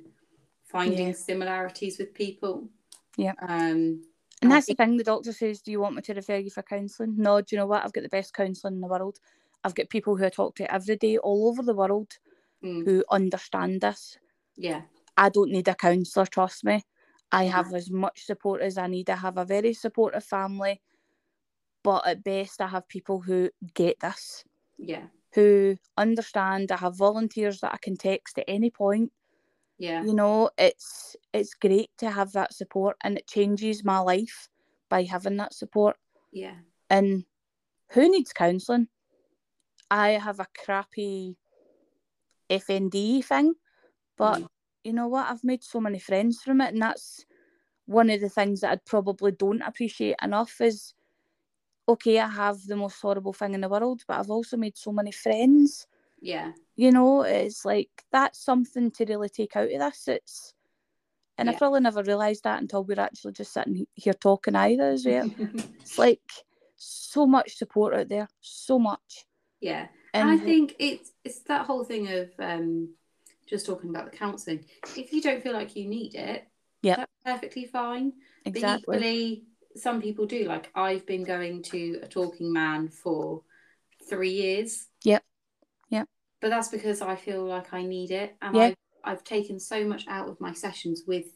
finding Yeah. similarities with people. Yeah. Um. And I that's the thing. The doctor says, "Do you want me to refer you for counselling?" No. Do you know what? I've got the best counselling in the world. I've got people who I talk to every day all over the world Mm, who understand this. yeah. I don't need a counsellor. Trust me. I Yeah. have as much support as I need. I have a very supportive family, but at best, I have people who get this, Yeah. who understand. I have volunteers that I can text at any point. Yeah. you know it's it's great to have that support and it changes my life by having that support Yeah. and who needs counselling i have a crappy fnd thing but Mm. you know what i've made so many friends from it and that's one of the things that i probably don't appreciate enough is okay i have the most horrible thing in the world but i've also made so many friends Yeah. you know, it's like that's something to really take out of this. It's and I probably never realised that until we're actually just sitting here talking either as well. [laughs] it's like so much support out there, so much. yeah. And And I think it's it's that whole thing of um just talking about the counselling. If you don't feel like you need it, yeah, that's perfectly fine. exactly, But equally, some people do. Like I've been going to a talking man for three years. Yep. Yep. But that's because I feel like I need it, and Yeah. I've I've taken so much out of my sessions with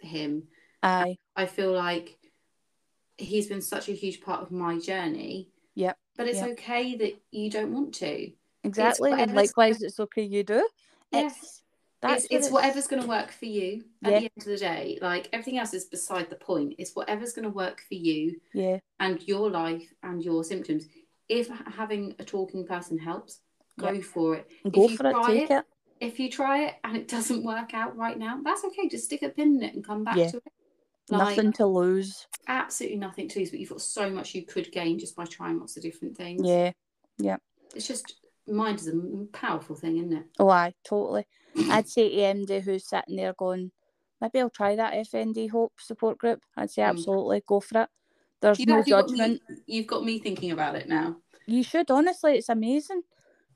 him. aye, I feel like he's been such a huge part of my journey. Yep. But it's okay that you don't want to. exactly. And likewise, it's okay you do. Yeah. It's that's it's, it's whatever's going to work for you at Yeah. the end of the day. Like everything else is beside the point. It's whatever's going to work for you Yeah, and your life and your symptoms. If having a talking person helps, go for it. go you for it, try take it. If you try it and it [laughs] doesn't work out right now, that's okay. Just stick a pin in it and come back Yeah. to it. Like Nothing to lose. absolutely nothing to lose, but you've got so much you could gain just by trying lots of different things. Yeah. Yeah. It's just mind is a powerful thing, isn't it? Oh, aye, totally. I'd say to MD who's sitting there going, maybe I'll try that FND Hope support group. I'd say Mm. absolutely go for it. There's You've no actually got me- judgment. you've got me thinking about it now. You should honestly. It's amazing.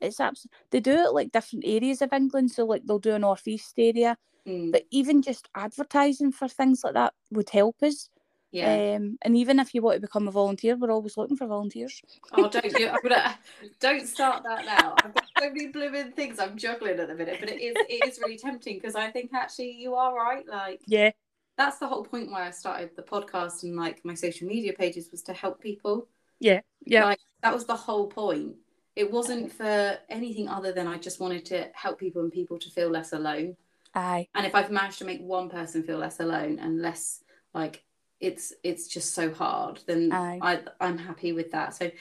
It's abs- they do it like different areas of England. So like they'll do a northeast area, Mm, but even just advertising for things like that would help us. yeah. Um, and even if you want to become a volunteer, we're always looking for volunteers. Oh, don't you? I'm gonna [laughs] don't start that now. I've got so many blooming things I'm juggling at the minute, but it is it is really tempting because I think actually you are right. Like Yeah, that's the whole point why I started the podcast and like my social media pages was to help people. yeah, yeah, Like that was the whole point. It wasn't for anything other than I just wanted to help people and people to feel less alone. aye, And if I've managed to make one person feel less alone and less like it's it's just so hard, then Aye. I I'm happy with that. So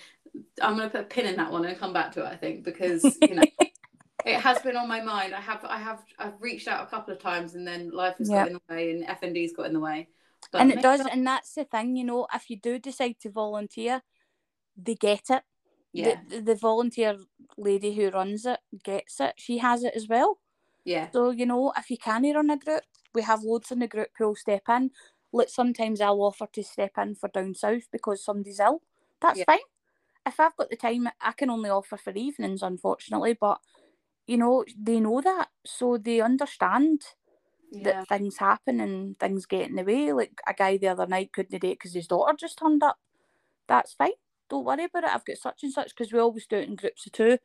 I'm gonna put a pin in that one and come back to it. I think because [laughs] you know it has been on my mind. I have I have I've reached out a couple of times and then life has Yep. got in the way and FND's got in the way. But and it does, and that's the thing, you know. If you do decide to volunteer, they get it. Yeah, The, the volunteer lady who runs it gets it. She has it as well. yeah, So, you know, if you can run a group, we have loads in the group who'll step in. Like sometimes I'll offer to step in for down south because somebody's ill. That's Yeah. fine. If I've got the time, I can only offer for evenings, unfortunately. But, you know, they know that. So they understand yeah. that things happen and things get in the way. Like a guy the other night couldn't date because his daughter just turned up. That's fine. Don't worry about it. I've got such and such because we always do it in groups of two.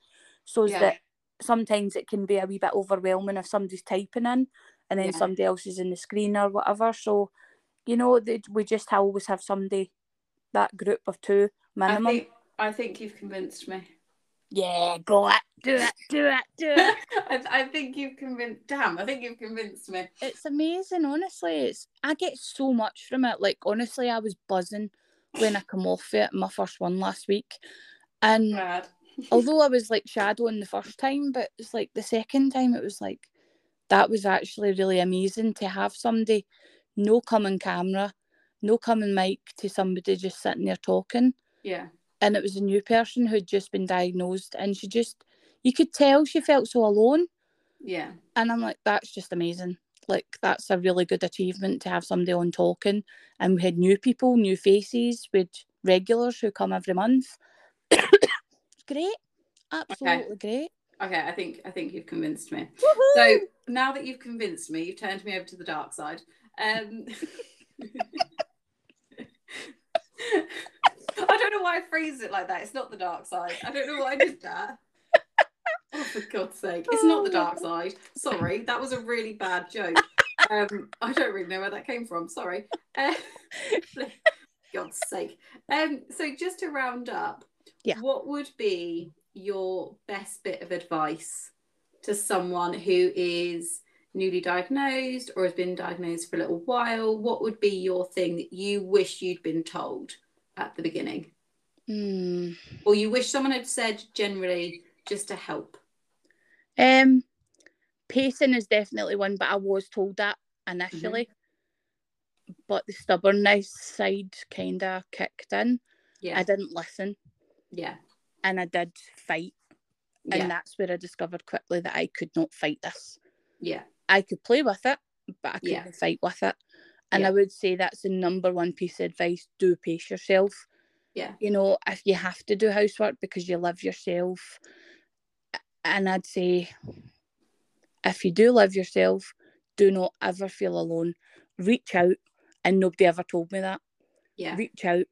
So Yeah. that sometimes it can be a wee bit overwhelming if somebody's typing in and then Yeah. somebody else is in the screen or whatever. So, you know, they, we just always have somebody, that group of two I minimum. think I think you've convinced me. Yeah, go it, do it, do it, do it. [laughs] I, I think you've convinced. Damn, I think you've convinced me. it's amazing, honestly. It's I get so much from it. Like honestly, I was buzzing when I come off it, my first one last week. And [laughs] although I was like shadowing the first time, but it's like the second time it was like that was actually really amazing to have somebody no coming camera, no coming mic to somebody just sitting there talking. Yeah, And it was a new person who'd just been diagnosed and she just you could tell she felt so alone. yeah, And I'm like, that's just amazing. Like that's a really good achievement to have somebody on talking. And we had new people, new faces, with regulars who come every month. it's [coughs] great. Absolutely great. Okay, I think I think you've convinced me. Woohoo! So now that you've convinced me, you've turned me over to the dark side. Um, [laughs] I don't know why I phrased it like that. It's not the dark side. I don't know why I did that. Oh, for God's sake. It's not the dark side. Sorry, that was a really bad joke. Um, I don't really know where that came from. Sorry. [laughs] Uh, God's sake. Um, so just to round up, Yeah. what would be your best bit of advice to someone who is newly diagnosed or has been diagnosed for a little while? What would be your thing that you wish you'd been told at the beginning? Hmm. Or you wish someone had said generally just to help? Um, pacing is definitely one, but I was told that initially. But the stubbornness side kind of kicked in. Yeah. I didn't listen yeah. and I did fight. And Yeah. that's where I discovered quickly that I could not fight this. Yeah. I could play with it, but I couldn't Yeah. fight with it. And Yeah. I would say that's the number one piece of advice do pace yourself. Yeah. You know, if you have to do housework because you love yourself, and I'd say if you do love yourself, do not ever feel alone. Reach out, and nobody ever told me that. Yeah. Reach out,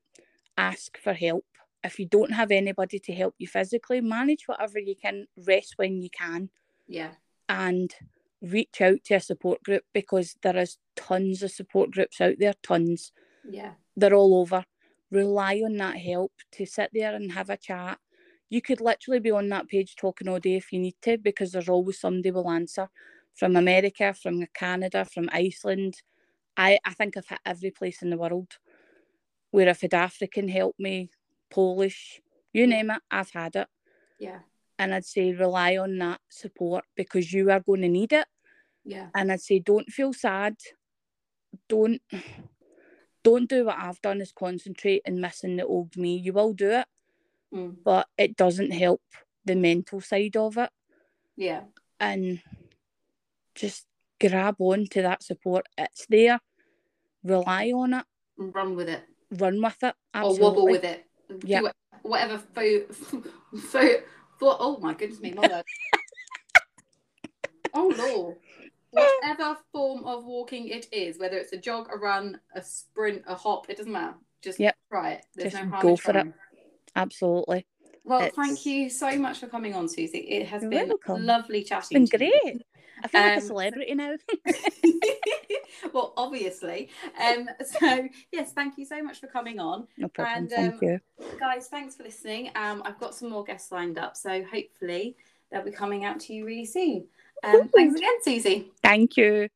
ask for help. If you don't have anybody to help you physically, manage whatever you can, rest when you can Yeah. and reach out to a support group because there is tons of support groups out there, tons. Yeah. They're all over. Rely on that help to sit there and have a chat. You could literally be on that page talking all day if you need to because there's always somebody will answer from America, from Canada, from Iceland. I, I think I've hit every place in the world where I've had African help me, Polish, you name it, I've had it Yeah. and I'd say rely on that support because you are going to need it. Yeah. And I'd say don't feel sad. Don't [sighs] don't do what I've done is concentrate and missing the old me. You will do it, Mm. but it doesn't help the mental side of it. Yeah. And just grab on to that support. It's there. Rely on it. Run with it. Run with it. Absolutely. Or wobble with it. Yeah. Do whatever pho- pho- For oh my goodness me, word. [laughs] oh lord. Whatever form of walking it is, whether it's a jog, a run, a sprint, a hop, it doesn't matter. Just Yep. try it. There's Just no harm go in for it. Absolutely. Well, It's- thank you so much for coming on, Susie. It has You're been welcome. lovely It's chatting. been to you. great. I feel like a Um, celebrity now. [laughs] well, obviously. Um, so yes, thank you so much for coming on. no problem. and, Thank um, you. Guys, thanks for listening. Um, I've got some more guests lined up, so hopefully they'll be coming out to you really soon. Um, thanks again, Susie. Thank you.